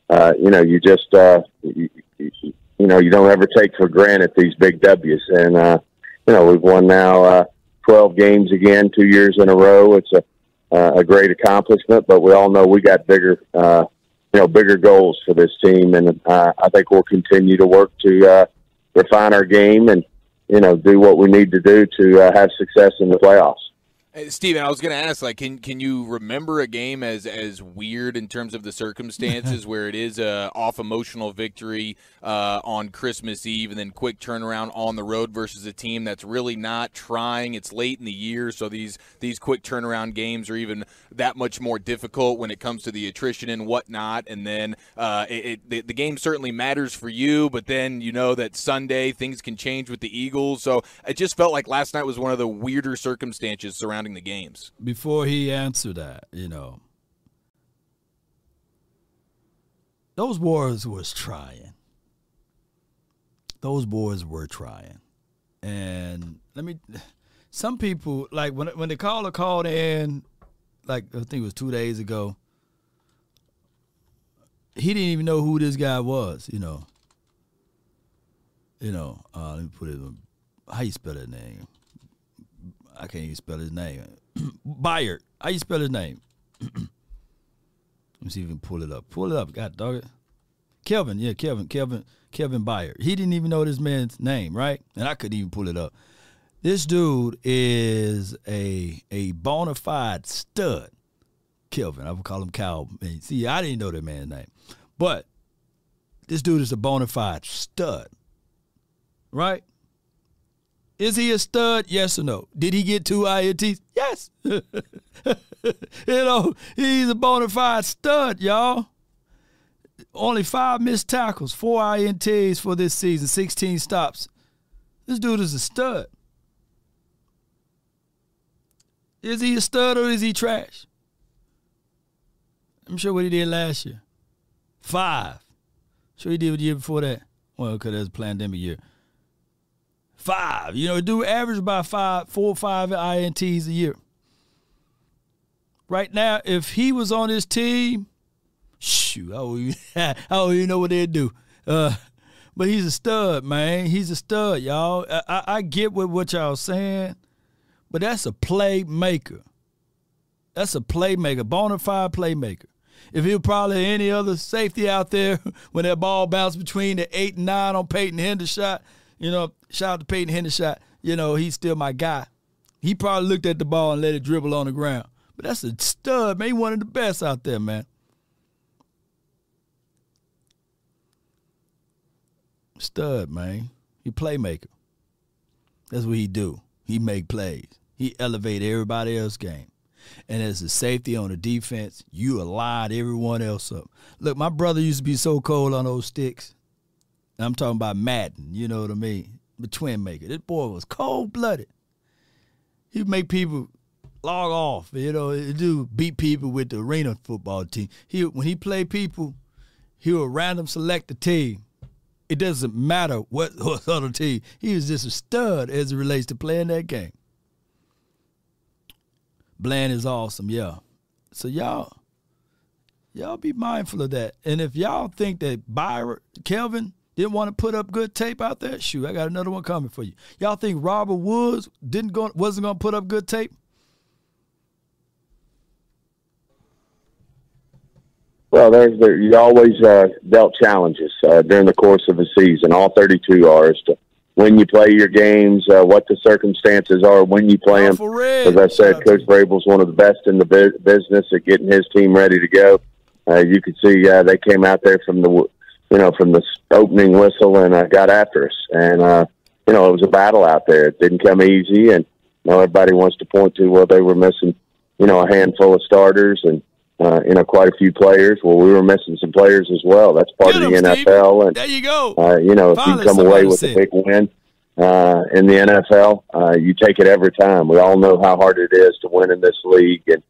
Uh, you know, you just, uh, you, you, you know, you don't ever take for granted these big W's. And, uh, you know, we've won now uh, 12 games again, two years in a row. It's a, uh, a great accomplishment, but we all know we got bigger, uh, you know, bigger goals for this team, and uh, I think we'll continue to work to uh, refine our game and you know do what we need to do to uh, have success in the playoffs. Hey, Steven, I was going to ask, like, can can you remember a game as as weird in terms of the circumstances where it is a off emotional victory uh, on Christmas Eve and then quick turnaround on the road versus a team that's really not trying? It's late in the year, so these these quick turnaround games are even that much more difficult when it comes to the attrition and whatnot. And then uh, it, it, the, the game certainly matters for you, but then you know that Sunday things can change with the Eagles. So it just felt like last night was one of the weirder circumstances surrounding the games. before he answered that, you know, those boys was trying. Those boys were trying, and let me. Some people like when when the caller called in, like I think it was two days ago. He didn't even know who this guy was, you know. You know, uh, let me put it. How you spell that name? I can't even spell his name. Byard. How you spell his name? Let me see if we can pull it up. Pull it up. God dog it. Kelvin, yeah, Kelvin, Kelvin, Kelvin Byard. He didn't even know this man's name, right? And I couldn't even pull it up. This dude is a a bona fide stud. Kelvin, I would call him Cal. See, I didn't know that man's name, but this dude is a bona fide stud, right? Is he a stud? Yes or no? Did he get two INTs? Yes. you know, he's a bona fide stud, y'all. Only five missed tackles, four INTs for this season, 16 stops. This dude is a stud. Is he a stud or is he trash? I'm sure what he did last year. Five. Sure he did the year before that. Well, because it was a pandemic year. Five. You know, do average about five, four or five INTs a year. Right now, if he was on his team, shoot, I don't even, know what they'd do. Uh, but he's a stud, man. He's a stud, y'all. I, I, I get what, what y'all saying, but that's a playmaker. That's a playmaker, bona fide playmaker. If he was probably any other safety out there when that ball bounced between the eight and nine on Peyton Hendershot, you know, shout out to Peyton Hendershot, you know, he's still my guy. He probably looked at the ball and let it dribble on the ground. But that's a stud, man. He one of the best out there, man. Stud, man. He playmaker. That's what he do. He make plays. He elevate everybody else's game. And as a safety on the defense, you allied everyone else up. Look, my brother used to be so cold on those sticks. I'm talking about Madden, you know what I mean? The twin maker. This boy was cold blooded. He'd make people log off, you know, he do beat people with the arena football team. He when he played people, he would random select the team. It doesn't matter what, what other team. He was just a stud as it relates to playing that game. Bland is awesome, yeah. So y'all, y'all be mindful of that. And if y'all think that Byron, Kelvin didn't want to put up good tape out there, shoot, I got another one coming for you. Y'all think Robert Woods didn't go, wasn't going to put up good tape? Well, there's there, you always uh, dealt challenges uh, during the course of a season. All 32 are as to when you play your games, uh, what the circumstances are when you play them. As I said, Coach Vrabel's one of the best in the bu- business at getting his team ready to go. Uh, you could see uh, they came out there from the you know from the opening whistle and uh, got after us, and uh, you know it was a battle out there. It didn't come easy, and you know everybody wants to point to well they were missing you know a handful of starters and uh, you know, quite a few players. Well, we were missing some players as well. That's part Get of the him, NFL. Steve. And there you go. Uh, you know, if you come away with a big win uh, in the NFL, uh, you take it every time. We all know how hard it is to win in this league, and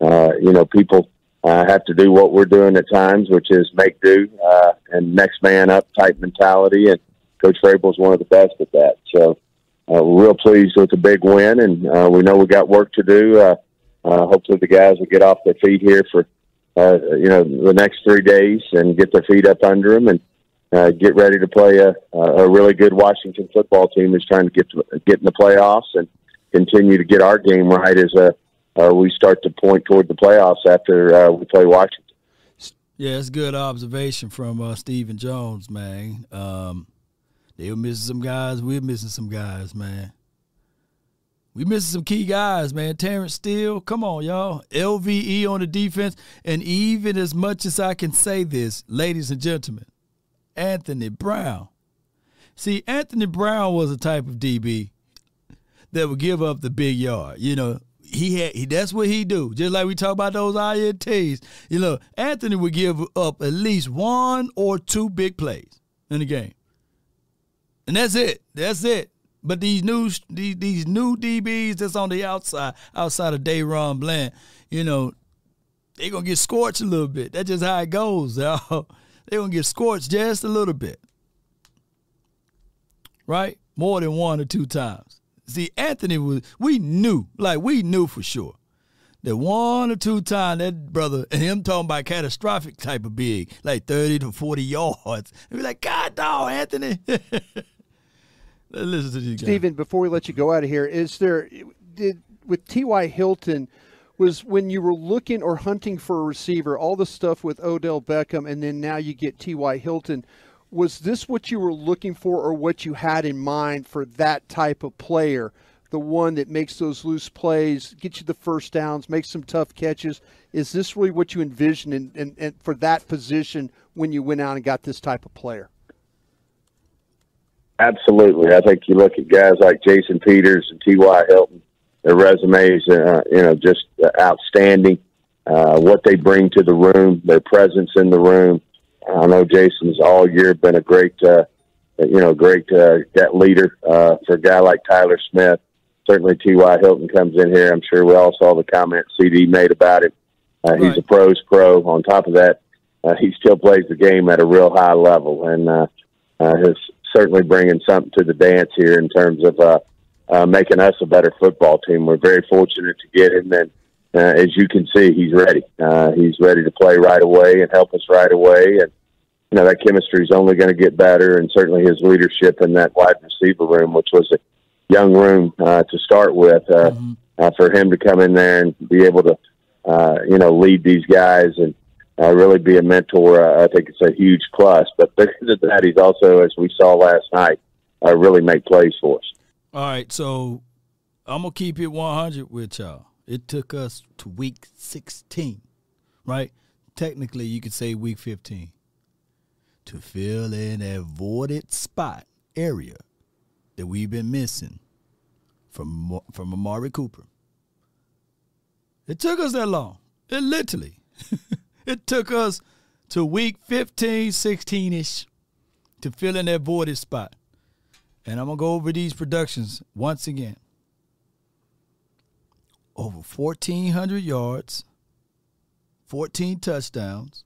uh, you know, people uh, have to do what we're doing at times, which is make do uh, and next man up type mentality. And Coach Vrabel is one of the best at that. So. Uh, we're real pleased with the big win, and uh, we know we got work to do. Uh, uh, hopefully, the guys will get off their feet here for uh, you know the next three days and get their feet up under them and uh, get ready to play a, a really good Washington football team that's trying to get to, get in the playoffs and continue to get our game right as uh, uh, we start to point toward the playoffs after uh, we play Washington. Yeah, it's good observation from uh, Stephen Jones, man. Um, they were missing some guys. We're missing some guys, man. We missing some key guys, man. Terrence Steele, come on, y'all. LVE on the defense. And even as much as I can say this, ladies and gentlemen, Anthony Brown. See, Anthony Brown was a type of DB that would give up the big yard. You know, he had he that's what he do. Just like we talk about those INTs. You know, Anthony would give up at least one or two big plays in the game. And that's it. That's it. But these new these, these new DBs that's on the outside, outside of DaRon Bland, you know, they gonna get scorched a little bit. That's just how it goes. they gonna get scorched just a little bit. Right? More than one or two times. See, Anthony was we knew, like we knew for sure. That one or two times that brother and him talking about catastrophic type of big, like 30 to 40 yards. And be like, God dog, Anthony. Listen to. Stephen, before we let you go out of here, is there did with T.Y. Hilton was when you were looking or hunting for a receiver, all the stuff with Odell Beckham, and then now you get T.Y. Hilton. Was this what you were looking for or what you had in mind for that type of player? The one that makes those loose plays, gets you the first downs, makes some tough catches. Is this really what you envisioned in, in, for that position when you went out and got this type of player? Absolutely. I think you look at guys like Jason Peters and T.Y. Hilton, their resumes, uh, you know, just outstanding. Uh, what they bring to the room, their presence in the room. I know Jason's all year been a great, uh, you know, great uh, that leader uh, for a guy like Tyler Smith. Certainly, T.Y. Hilton comes in here. I'm sure we all saw the comment CeeDee made about it. Uh, right. He's a pro's pro. On top of that, uh, he still plays the game at a real high level, and uh, uh, his certainly bringing something to the dance here in terms of uh, uh, making us a better football team. We're very fortunate to get him, and uh, as you can see, he's ready. Uh, he's ready to play right away and help us right away. And you know that chemistry is only going to get better, and certainly his leadership in that wide receiver room, which was a young room uh, to start with, uh, mm-hmm. uh, for him to come in there and be able to, uh, you know, lead these guys and uh, really be a mentor. Uh, I think it's a huge plus. But because of that, he's also, as we saw last night, uh, really make plays for us. All right, so I'm gonna keep it 100 with y'all. It took us to week 16, right? Technically, you could say week 15 to fill in that voided spot area that we've been missing from from Amari Cooper. It took us that long. It literally. It took us to week 15, 16 ish to fill in that voided spot. And I'm going to go over these productions once again. Over 1,400 yards, 14 touchdowns,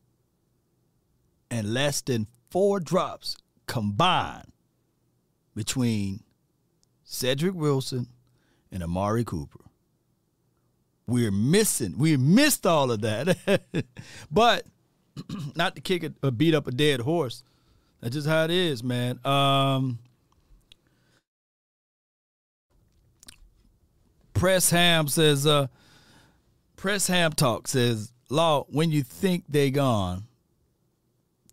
and less than four drops combined between Cedric Wilson and Amari Cooper. We're missing. We missed all of that. but not to kick a, a, beat up a dead horse. That's just how it is, man. Um, Press Ham says, uh, Press Ham Talk says, Law, when you think they gone,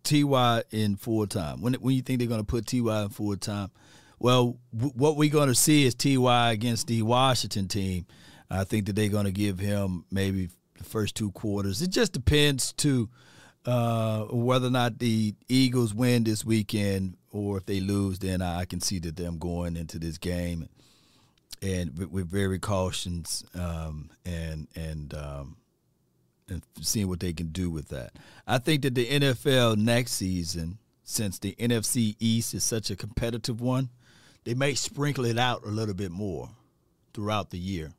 Ty in full time. When when you think they're going to put Ty in full time, well, w- what we're going to see is Ty against the Washington team I think that they're going to give him maybe the first two quarters. It just depends to uh, whether or not the Eagles win this weekend or if they lose. Then I can see that them going into this game and with, very cautious um, and and um, and seeing what they can do with that. I think that the NFL next season, since the NFC East is such a competitive one, they may sprinkle it out a little bit more throughout the year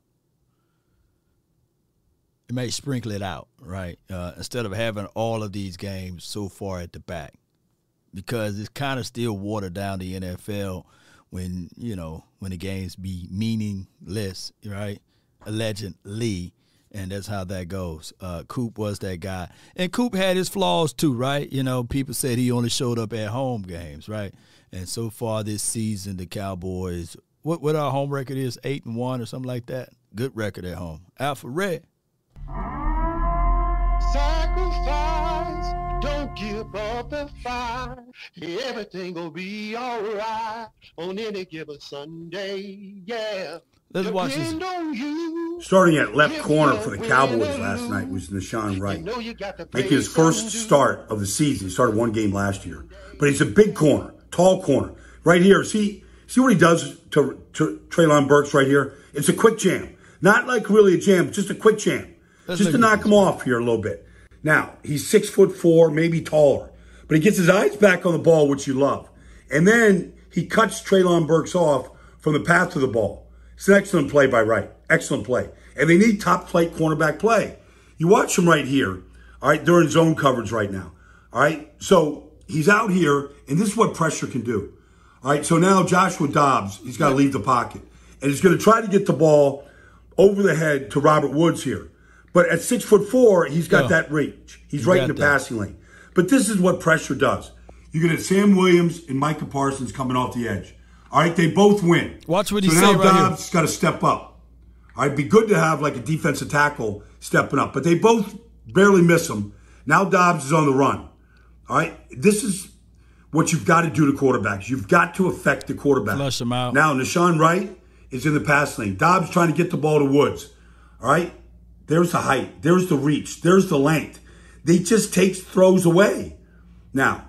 it may sprinkle it out, right? Uh, instead of having all of these games so far at the back, because it's kind of still watered down the NFL when you know when the games be meaningless, right? Allegedly, and that's how that goes. Uh, Coop was that guy, and Coop had his flaws too, right? You know, people said he only showed up at home games, right? And so far this season, the Cowboys, what what our home record is, eight and one or something like that. Good record at home. Alpha Red Sacrifice, don't give up the fight. Everything will be alright on any given Sunday. Yeah. Let's watch this. Starting at left corner for the Cowboys last night was Nahshon Wright. Making his first start of the season. He started one game last year. But he's a big corner, tall corner. Right here, see see what he does to, to Treylon Burks right here? It's a quick jam. Not like really a jam, just a quick jam. That's just to knock him off here a little bit. Now, he's six foot four, maybe taller, but he gets his eyes back on the ball, which you love. And then he cuts Treylon Burks off from the path to the ball. It's an excellent play by Wright. Excellent play. And they need top flight cornerback play. You watch him right here. All right, they're in zone coverage right now. All right, so he's out here, and this is what pressure can do. All right, so now Joshua Dobbs, he's got to leave the pocket. And he's going to try to get the ball over the head to Robert Woods here. But at six foot four, he's got yeah. that reach. He's right in the that. passing lane. But this is what pressure does. You get Sam Williams and Micah Parsons coming off the edge. All right, they both win. Watch what he so now right Dobbs got to step up. All right, be good to have like a defensive tackle stepping up, but they both barely miss him. Now Dobbs is on the run. All right, this is what you've got to do to quarterbacks. You've got to affect the quarterback. Flush them out. Now, Nahshon Wright is in the pass lane. Dobbs trying to get the ball to Woods. All right? There's the height. There's the reach. There's the length. They just takes throws away. Now,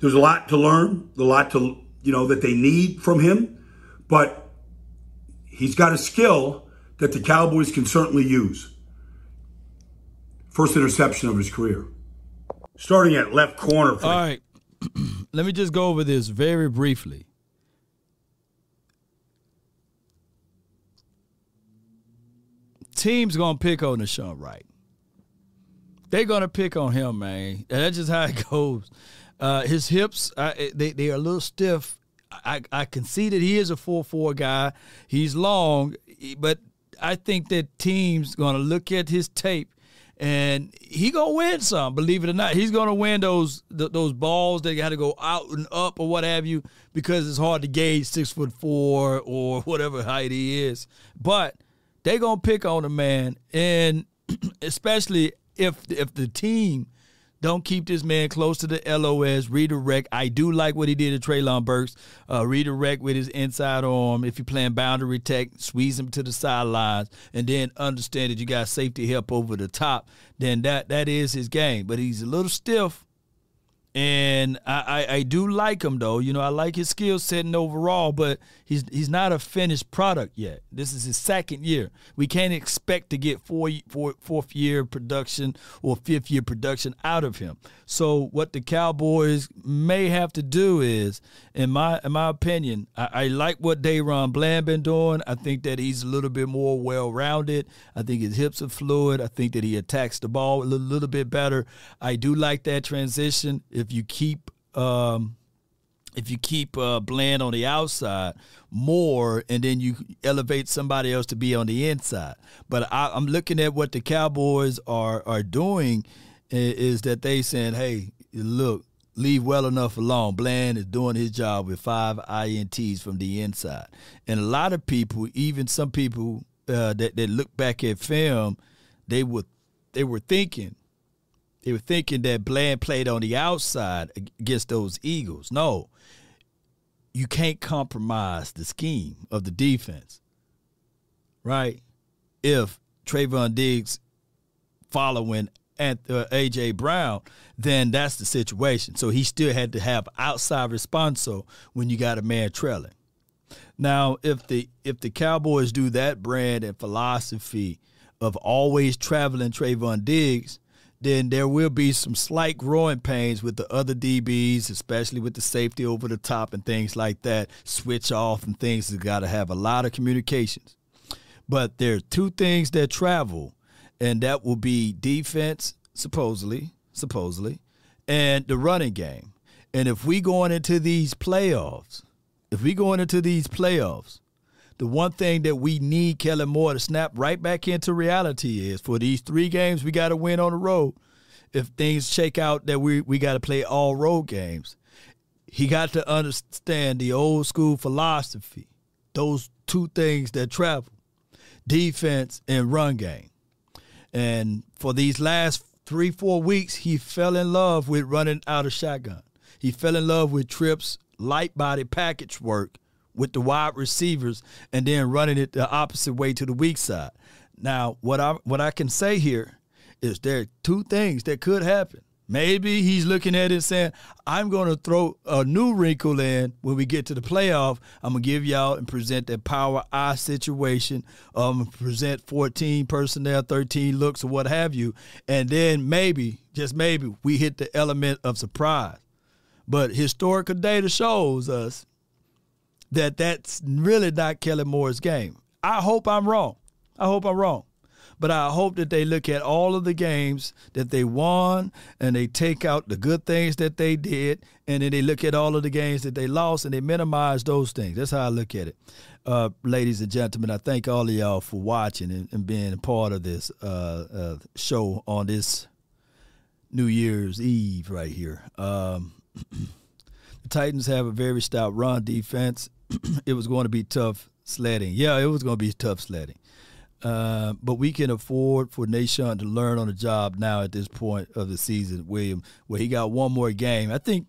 there's a lot to learn, a lot to, you know, that they need from him, but he's got a skill that the Cowboys can certainly use. First interception of his career. Starting at left corner. All right. Let me just go over this very briefly. Team's gonna pick on Nahshon Wright. They're gonna pick on him, man. That's just how it goes. Uh, his hips, I, they they are a little stiff. I, I can see that he is a four four guy. He's long, but I think that teams gonna look at his tape and he gonna win some. Believe it or not, he's gonna win those th- those balls that got to go out and up or what have you because it's hard to gauge six foot four or whatever height he is. But they gonna pick on him, man, and especially if if the team don't keep this man close to the LOS. Redirect. I do like what he did to Treylon Burks. Uh, redirect with his inside arm. If you're playing boundary tech, squeeze him to the sidelines, and then understand that you got safety help over the top. Then that that is his game. But he's a little stiff and I, I, I, do like him though. You know, I like his skill setting overall, but he's he's not a finished product yet. This is his second year. We can't expect to get four, four fourth year production or fifth year production out of him. So what the Cowboys may have to do is, in my in my opinion, I, I like what DaRon Bland been doing. I think that he's a little bit more well rounded. I think his hips are fluid. I think that he attacks the ball a little, little bit better. I do like that transition if you keep um, if you keep uh, Bland on the outside more, and then you elevate somebody else to be on the inside. But I, am looking at what the Cowboys are are doing is, that they saying, "Hey, look, leave well enough alone. Bland is doing his job with five ints from the inside." And a lot of people, even some people uh, that that look back at film, they were they were thinking they were thinking that Bland played on the outside against those Eagles. No, you can't compromise the scheme of the defense, right? If Trevon Diggs following uh, AJ Brown, then that's the situation. So he still had to have outside responso when you got a man trailing. Now, if the if the Cowboys do that brand and philosophy of always traveling Trevon Diggs, then there will be some slight growing pains with the other DBs, especially with the safety over the top and things like that. Switch off and things that got to have a lot of communications. But there are two things that travel, and that will be defense, supposedly, supposedly, and the running game. And if we going into these playoffs, if we going into these playoffs, the one thing that we need Kellen Moore to snap right back into reality is for these three games we got to win on the road. If things shake out that we we got to play all road games, he got to understand the old school philosophy. Those two things that travel, defense and run game. And for these last three four weeks, he fell in love with running out of shotgun. He fell in love with trips, light body package work with the wide receivers and then running it the opposite way to the weak side. Now, what I what I can say here is there are two things that could happen. Maybe he's looking at it saying, I'm going to throw a new wrinkle in when we get to the playoff. I'm going to give y'all and present that power I situation. Um, present 14 personnel, 13 looks, or what have you. And then maybe, just maybe, we hit the element of surprise. But historical data shows us that that's really not Kellen Moore's game. I hope I'm wrong. I hope I'm wrong. But I hope that they look at all of the games that they won and they take out the good things that they did, and then they look at all of the games that they lost and they minimize those things. That's how I look at it. Uh, ladies and gentlemen, I thank all of y'all for watching and, and being a part of this uh, uh, show on this New Year's Eve right here. Um, the Titans have a very stout run defense it was going to be tough sledding. Yeah, it was going to be tough sledding. Uh, but we can afford for Nahshon to learn on the job now at this point of the season, William, where he got one more game. I think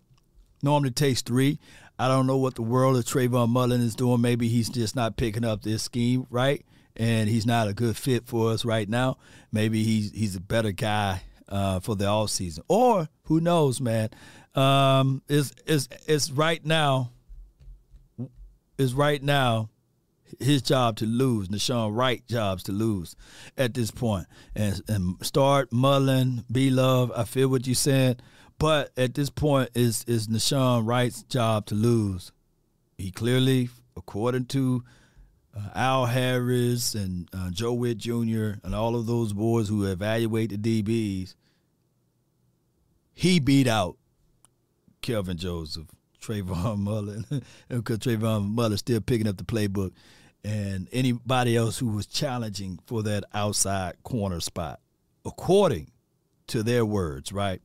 Normally takes three. I don't know what the world of Trayvon Mullen is doing. Maybe he's just not picking up this scheme right, and he's not a good fit for us right now. Maybe he's he's a better guy uh, for the off season, or who knows, man? Um, is is is right now is right now his job to lose, Nahshon Wright jobs to lose at this point. And, and start Mullen, be Love, I feel what you're saying. But at this point is is Nahshon Wright's job to lose. He clearly, according to uh, Al Harris and uh, Joe Whitt Jr. and all of those boys who evaluate the DBs, he beat out Kelvin Joseph, Trayvon Mullen, because Trayvon Mullen still picking up the playbook and anybody else who was challenging for that outside corner spot, according to their words, right?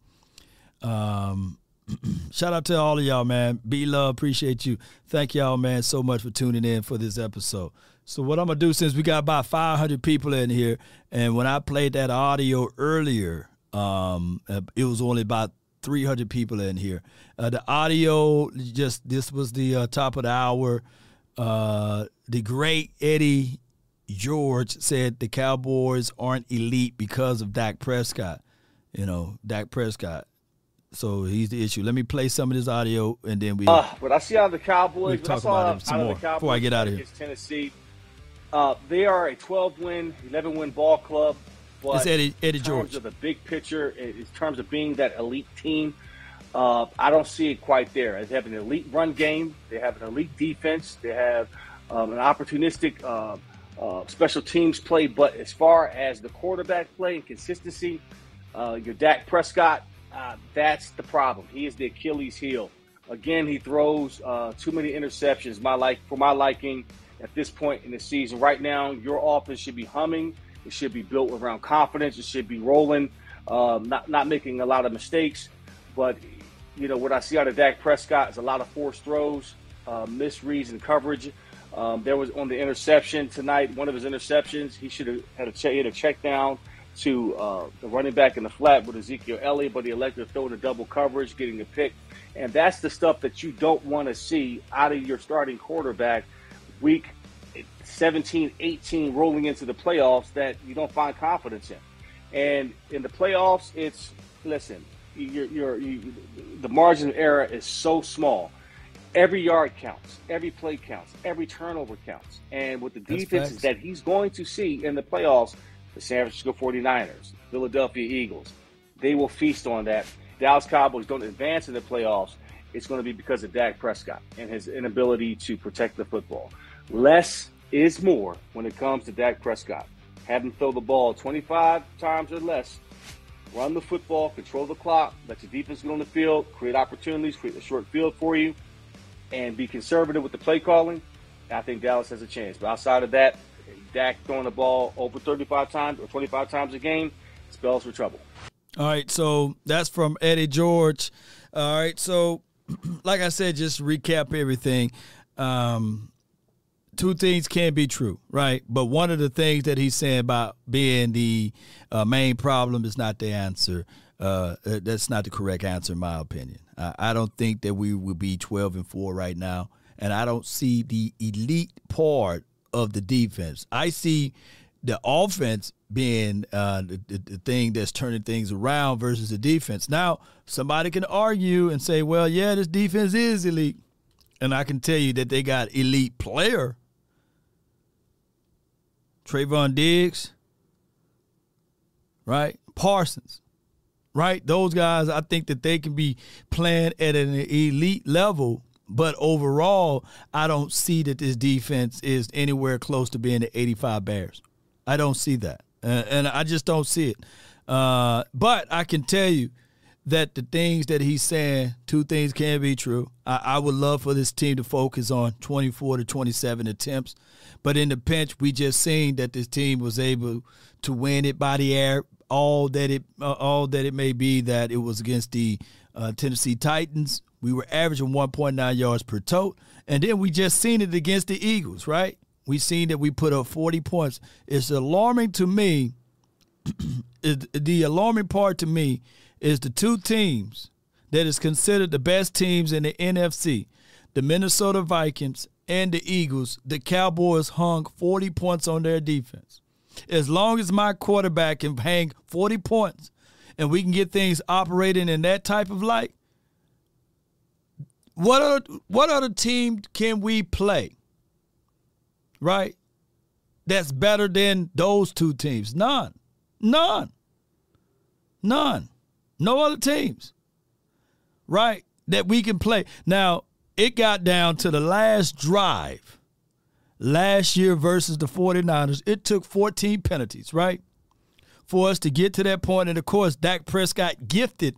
Um, shout out to all of y'all, man. Be love, appreciate you. Thank y'all, man, so much for tuning in for this episode. So what I'm gonna do since we got about 500 people in here, and when I played that audio earlier, um, it was only about 300 people in here. Uh, the audio, just this was the uh, top of the hour. Uh, the great Eddie George said the Cowboys aren't elite because of Dak Prescott. You know, Dak Prescott. So he's the issue. Let me play some of this audio and then we. Uh, but I see out of the Cowboys. We talk about him some more before I get out of here. Tennessee. Uh, they are a 12 win, 11 win ball club. But it's Eddie, Eddie in George. terms of the big picture, in terms of being that elite team, uh, I don't see it quite there. They have an elite run game. They have an elite defense. They have um, an opportunistic uh, uh, special teams play. But as far as the quarterback play and consistency, uh, your Dak Prescott, uh, that's the problem. He is the Achilles heel. Again, he throws uh, too many interceptions. My like for my liking at this point in the season. Right now, your offense should be humming. It should be built around confidence. It should be rolling, um, not not making a lot of mistakes. But you know what I see out of Dak Prescott is a lot of forced throws, uh, misreads and coverage. Um, there was on the interception tonight, one of his interceptions, he should have had a check, a check down to uh, the running back in the flat with Ezekiel Elliott, but he elected to throw the double coverage, getting a pick. And that's the stuff that you don't want to see out of your starting quarterback week 17, 18, rolling into the playoffs that you don't find confidence in. And in the playoffs, it's listen, you're, you're, you, the margin of error is so small every yard counts, every play counts, every turnover counts. And with the defenses that he's going to see in the playoffs, the San Francisco 49ers, Philadelphia Eagles, they will feast on that. Dallas Cowboys don't advance in the playoffs. It's going to be because of Dak Prescott and his inability to protect the football. Less is more when it comes to Dak Prescott. Have him throw the ball 25 times or less. Run the football, control the clock, let your defense get on the field, create opportunities, create a short field for you and be conservative with the play calling, I think Dallas has a chance. But outside of that, Dak throwing the ball over 35 times or 25 times a game spells for trouble. All right, so that's from Eddie George. All right, so like I said, just recap everything. Um, two things can be true, right? But one of the things that he's saying about being the uh, main problem is not the answer. Uh, that's not the correct answer, in my opinion. I don't think that we will be 12 and 4 right now. And I don't see the elite part of the defense. I see the offense being uh, the, the, thing that's turning things around versus the defense. Now, somebody can argue and say, well, yeah, this defense is elite. And I can tell you that they got elite player. Trevon Diggs, right? Parsons, right? Those guys, I think that they can be playing at an elite level. But overall, I don't see that this defense is anywhere close to being the 85 Bears. I don't see that. Uh, and I just don't see it. Uh, but I can tell you that the things that he's saying, two things can be true. I, I would love for this team to focus on 24 to 27 attempts. But in the pinch, we just seen that this team was able to win it by the air, all that it uh, all that it may be that it was against the uh, Tennessee Titans. We were averaging 1.9 yards per tote, and then we just seen it against the Eagles, right? We seen that we put up 40 points. It's alarming to me. the alarming part to me is the two teams that is considered the best teams in the NFC, the Minnesota Vikings and the Eagles, the Cowboys hung 40 points on their defense. As long as my quarterback can hang 40 points and we can get things operating in that type of light, what other, what other team can we play? Right? That's better than those two teams. None. None. None. No other teams. Right? That we can play. Now, it got down to the last drive last year versus the 49ers. It took 14 penalties, right? For us to get to that point. And of course, Dak Prescott gifted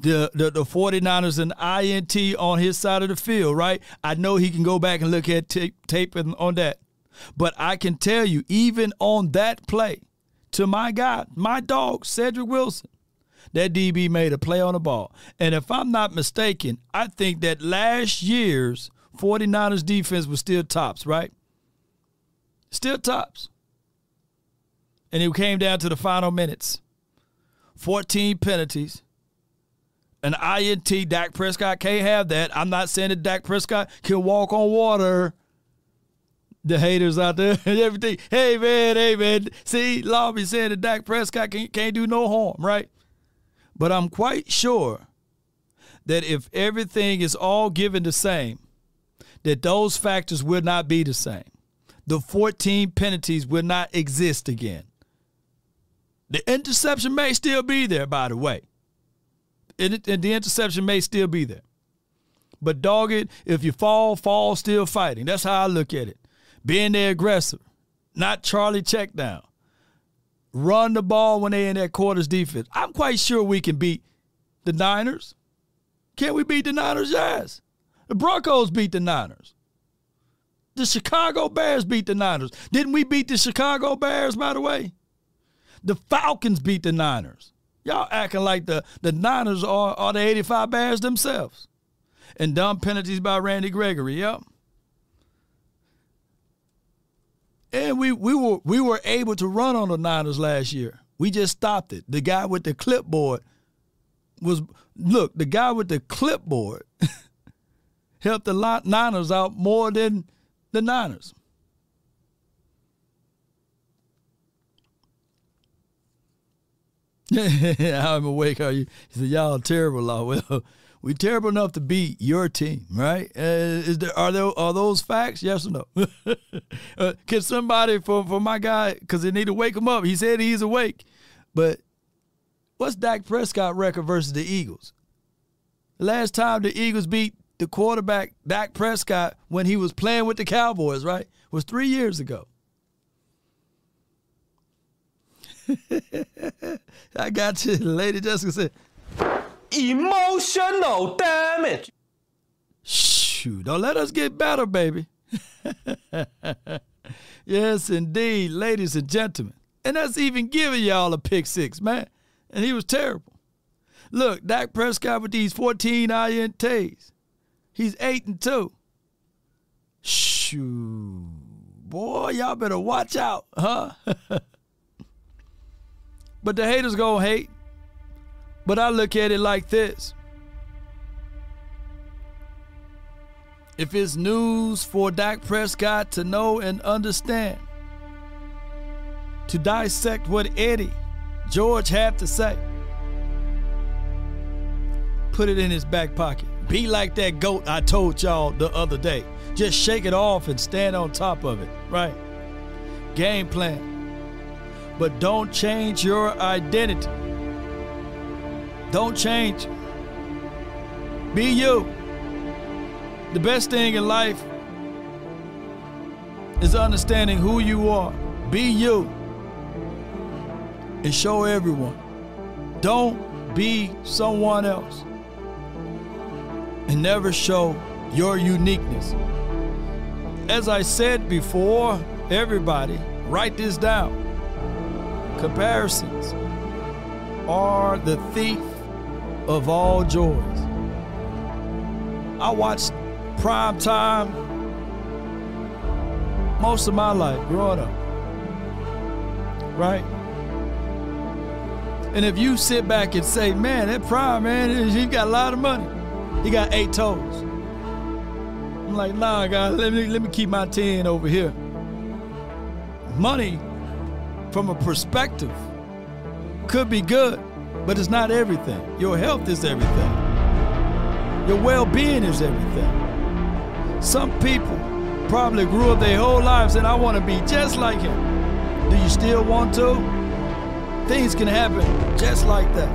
the, the, the 49ers an INT on his side of the field, right? I know he can go back and look at tape, tape on that. But I can tell you, even on that play, to my guy, my dog, Cedric Wilson, that DB made a play on the ball. And if I'm not mistaken, I think that last year's 49ers defense was still tops, right? Still tops. And it came down to the final minutes 14 penalties. An INT, Dak Prescott can't have that. I'm not saying that Dak Prescott can walk on water. The haters out there and everything. Hey man, hey man. See, Lobby saying that Dak Prescott can't, can't do no harm, right? But I'm quite sure that if everything is all given the same, that those factors will not be the same. The 14 penalties will not exist again. The interception may still be there, by the way. And, the interception may still be there. But dog it, if you fall, fall still fighting. That's how I look at it. Being the aggressive, not Charlie check down run the ball when they're in that quarters defense. I'm quite sure we can beat the Niners. Can't we beat the Niners? Yes. The Broncos beat the Niners. The Chicago Bears beat the Niners. Didn't we beat the Chicago Bears, by the way? The Falcons beat the Niners. Y'all acting like the, the Niners are, are the 85 Bears themselves. And dumb penalties by Randy Gregory. Yep. And we we were we were able to run on the Niners last year. We just stopped it. The guy with the clipboard was look, the guy with the clipboard helped the Niners out more than the Niners. I'm awake. Are you? He said, "Y'all terrible, law." Well, we terrible enough to beat your team, right? Uh, is there are there are those facts? Yes or no? uh, can somebody for for my guy because they need to wake him up? He said he's awake, but what's Dak Prescott record versus the Eagles? last time the Eagles beat the quarterback Dak Prescott when he was playing with the Cowboys, right? Was three years ago. I got you. Lady Jessica said, Emotional damage. Shoot, don't let us get better, baby. yes, indeed, ladies and gentlemen. And that's even giving y'all a pick six, man. And he was terrible. Look, Dak Prescott with these 14 INTs. He's 8 and 2. Shoot. Boy, y'all better watch out, huh? but the haters gonna hate. But I look at it like this. If it's news for Dak Prescott to know and understand, to dissect what Eddie George had to say, put it in his back pocket. Be like that goat I told y'all the other day. Just shake it off and stand on top of it, right? Game plan. But don't change your identity. Don't change. Be you. The best thing in life is understanding who you are. Be you. And show everyone. Don't be someone else. And never show your uniqueness. As I said before, everybody, write this down. Comparisons are the thief of all joys. I watched prime time most of my life growing up. Right? And if you sit back and say, man, that prime, man, he got a lot of money. He got eight toes. I'm like, nah, God, let me, let me keep my 10 over here. Money, from a perspective, could be good, but it's not everything. Your health is everything. Your well being is everything. Some people probably grew up their whole lives and I want to be just like him. Do you still want to? Things can happen just like that.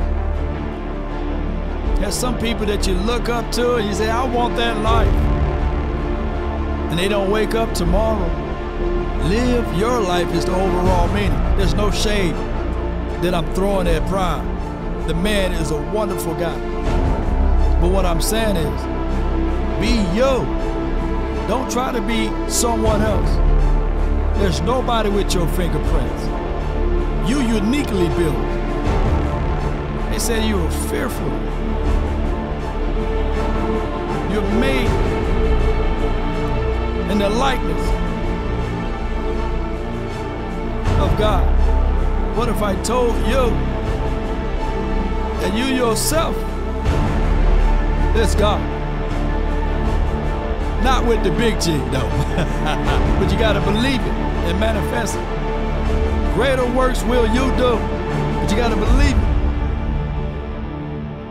There's some people that you look up to and you say, I want that life. And they don't wake up tomorrow. Live your life is the overall meaning. There's no shade that I'm throwing at Prime. The man is a wonderful guy. But what I'm saying is, be you. Don't try to be someone else. There's nobody with your fingerprints. You uniquely built. They said you were fearful. You're made in the likeness of God. What if I told you and you yourself it's God? Not with the big G, though. but you got to believe it and manifest it. Greater works will you do, but you got to believe it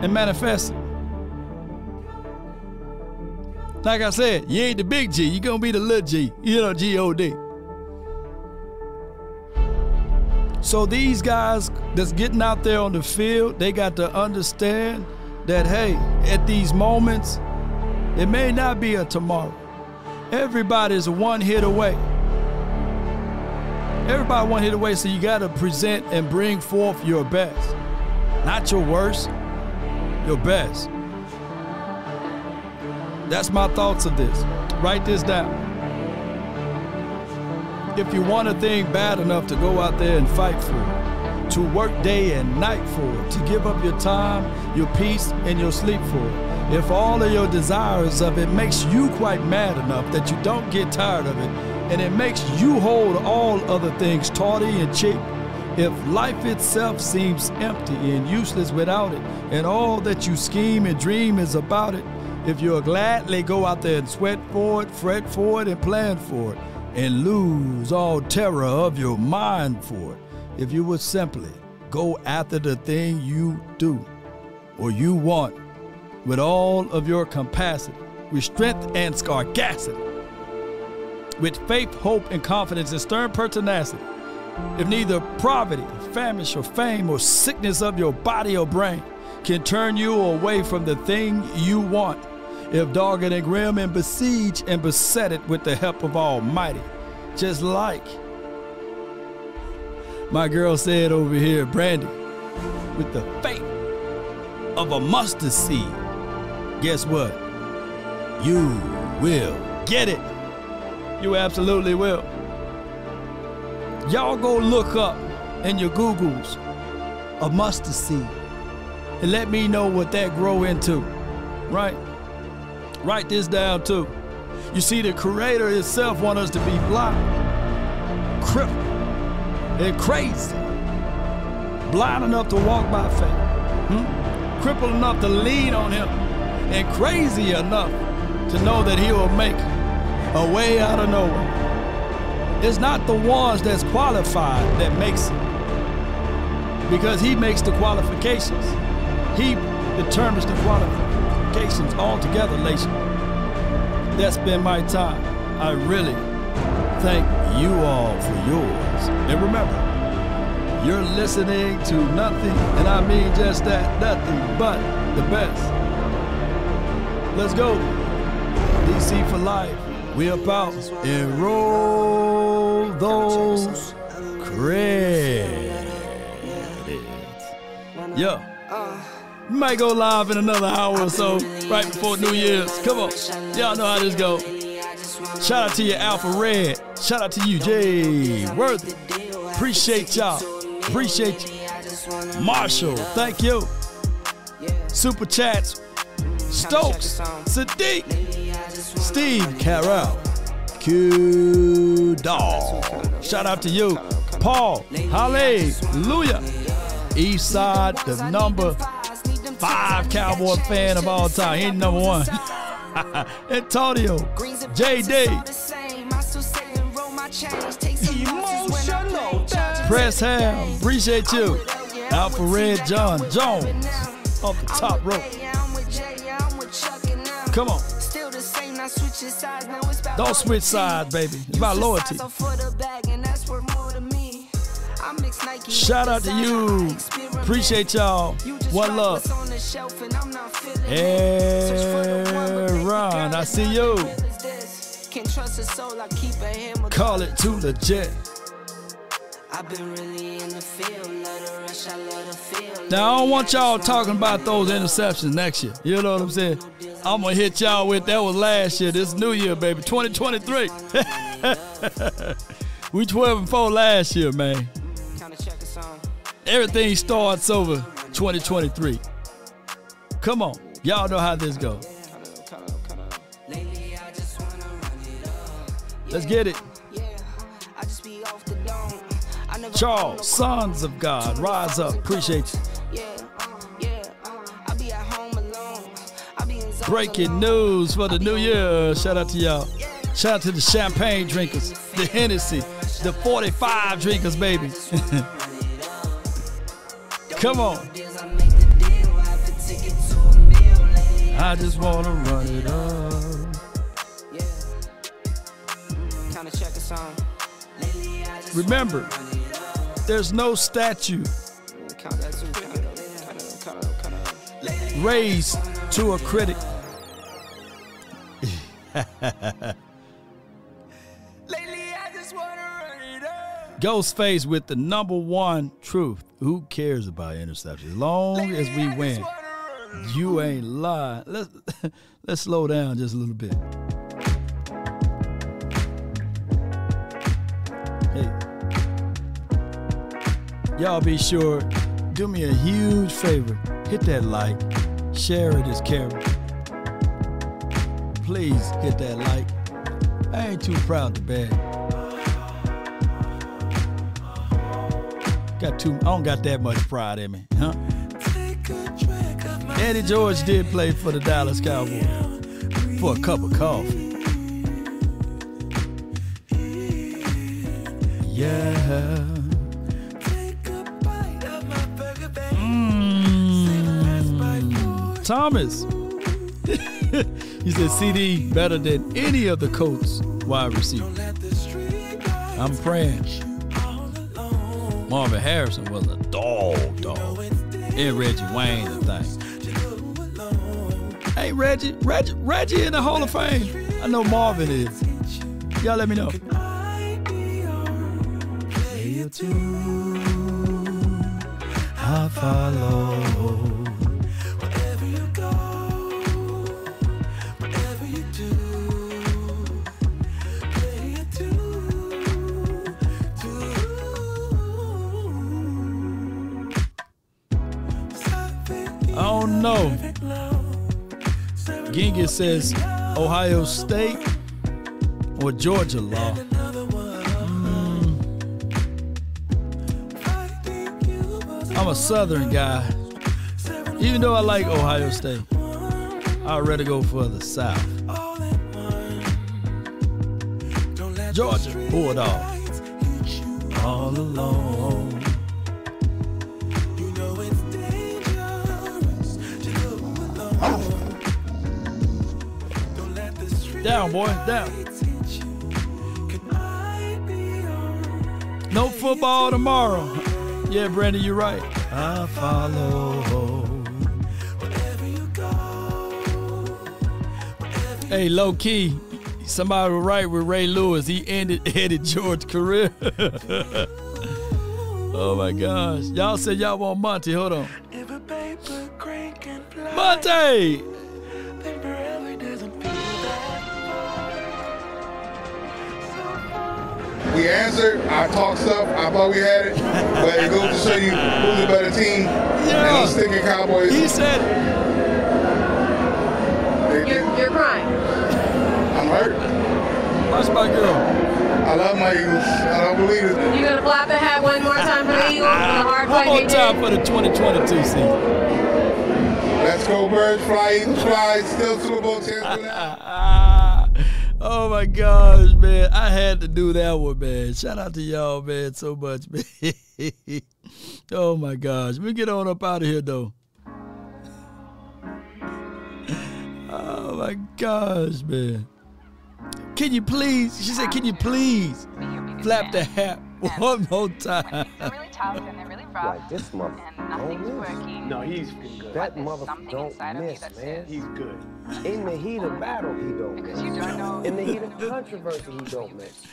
and manifest it. Like I said, you ain't the big G, you gonna be the little G, you know, G-O-D. So these guys that's getting out there on the field, they got to understand that, hey, at these moments, it may not be a tomorrow. Everybody's one hit away. Everybody one hit away, so you got to present and bring forth your best. Not your worst, your best. That's my thoughts of this. Write this down. If you want a thing bad enough to go out there and fight for to work day and night for to give up your time, your peace, and your sleep for it, if all of your desires of it makes you quite mad enough that you don't get tired of it, and it makes you hold all other things tawdy and cheap, if life itself seems empty and useless without it, and all that you scheme and dream is about it, if you'll gladly go out there and sweat for it, fret for it, and plan for it, and lose all terror of your mind for it, if you would simply go after the thing you do or you want with all of your capacity, with strength and scarcity, with faith, hope, and confidence and stern pertinacity, if neither poverty, famish, or fame, or sickness of your body or brain can turn you away from the thing you want, if dogged and grim and besiege and beset it with the help of Almighty, just like my girl said over here, Brandy, with the faith of a mustard seed, guess what? You will get it. You absolutely will. Y'all go look up in your Googles a mustard seed and let me know what that grow into, right? Write this down too. You see, the Creator Himself want us to be blind, crippled, and crazy, blind enough to walk by faith, hmm? crippled enough to lean on Him, and crazy enough to know that He will make a way out of nowhere. It's not the ones that's qualified that makes it, because He makes the qualifications. He determines the qualifications altogether, Lation. That's been my time. I really thank you all for yours. And remember, you're listening to nothing, and I mean just that, nothing but the best. Let's go. DC for life. We about and roll those credits. Yeah. We might go live in another hour or so, right before New Year's. Come on. Y'all know how this go. Shout out to you, Alpha Red. Shout out to you, Jay Worthy. Appreciate y'all. Appreciate you. Marshall, thank you. Super Chats. Stokes. Sadiq. Steve Carell. Q Dog. Shout out to you. Paul. Hallelujah. East Side, the number five Cowboy fan of all time. He ain't number one. Antonio, JD, Press Ham, appreciate you. Red John Jones off the top rope. Come on. Don't switch sides, baby. It's about loyalty. Shout out to you. Appreciate y'all. One love. Aaron, I see you. Call it too legit. Now I don't want y'all talking about those interceptions next year. You know what I'm saying? I'm gonna hit y'all with that was last year. This new year, baby. 2023. we 12 and 4 last year, man. Everything starts over 2023. Come on. Y'all know how this goes. Let's get it. Charles, sons of God, rise up. Appreciate you. Breaking news for the new year. Shout out to y'all. Shout out to the champagne drinkers, the Hennessy, the 45 drinkers, baby. Come on. I just want to run it up. Yeah. Remember, there's no statue raised to a critic. Ghostface with the number one truth. Who cares about interceptions? As long as we win, you ain't lying. Let's let's slow down just a little bit. Hey, y'all be sure do me a huge favor. Hit that like, share it as Carol. Please hit that like. I ain't too proud to beg. Got too. I don't got that much pride in me, huh? Eddie George did play for the Dallas Cowboys for a cup of coffee. Yeah. Mm. Thomas. he said CeeDee better than any of the Colts wide receivers. I'm praying. Marvin Harrison was a dog, dog. And Reggie Wayne, the thing. Hey, Reggie, Reggie, Reggie in the Hall of Fame. I know Marvin is. Y'all let me know. I follow. Ginga says Ohio State or Georgia law. Mm. I'm a Southern guy. Even though I like Ohio State, I'd rather go for the South. Georgia Bulldogs. All alone. Down, boy, down. No football tomorrow. Yeah, Brandon, you're right. I follow. Hey, low key, somebody was right with Ray Lewis. He ended Eddie George's career. oh my gosh. Y'all said y'all want Monty. Hold on. Monty! We answered. I talked stuff. I thought we had it, but it goes to show you who's a better team. And I'm sticking Cowboys. He said You're, you're crying. I'm hurt. Watch my girl. I love my Eagles. I don't believe it. You gonna flap the hat one more time for the Eagles? One more time for the 2022 season. Let's go, Birds. Fly, Eagles, fly. Still Super Bowl champs. oh my gosh, man. I had to do that one, man. Shout out to y'all, man, so much, man. oh my gosh. Let me get on up out of here, though. Oh my gosh, man. Can you please? She said, Can you please flap the hat one more time? They're really tough and they're really rough. Like this mother and nothing's oh, working. No, he's good. That mother don't miss, man. He's good. In the heat of battle, he don't Because you don't know. In the heat of controversy, he don't miss.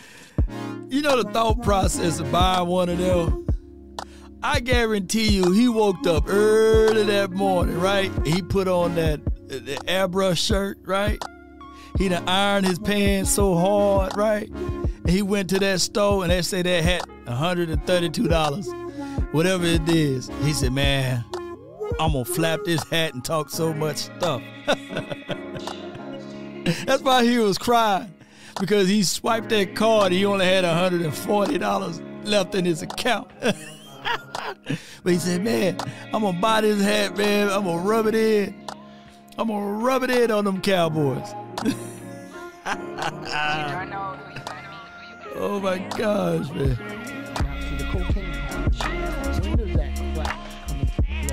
You know the thought process of buying one of them? I guarantee you, he woke up early that morning, right? He put on that the airbrush shirt, right? He done ironed his pants so hard, right? And he went to that store and they say that hat $132, whatever it is. He said, man, I'm gonna flap this hat and talk so much stuff. That's why he was crying because he swiped that card. He only had $140 left in his account. but he said, man, I'm gonna buy this hat, man. I'm gonna rub it in. I'm gonna rub it in on them Cowboys. oh my gosh, man.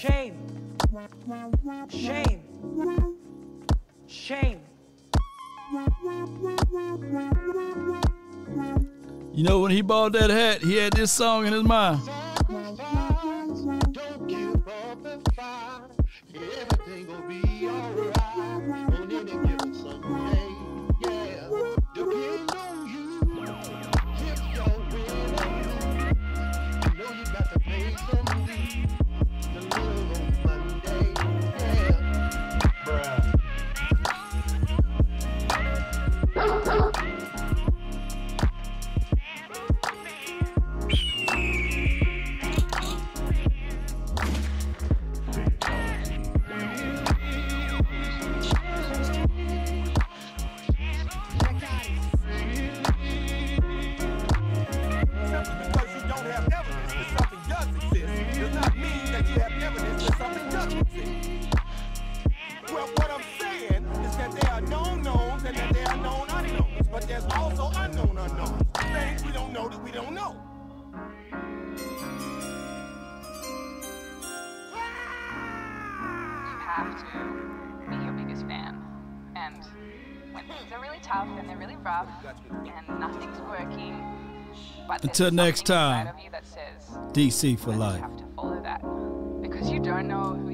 Shame. Shame. Shame. You know, when he bought that hat, he had this song in his mind. Everything things are really tough and they're really rough and nothing's working, but Until next time, you says DC for you life. have to follow that because you don't know who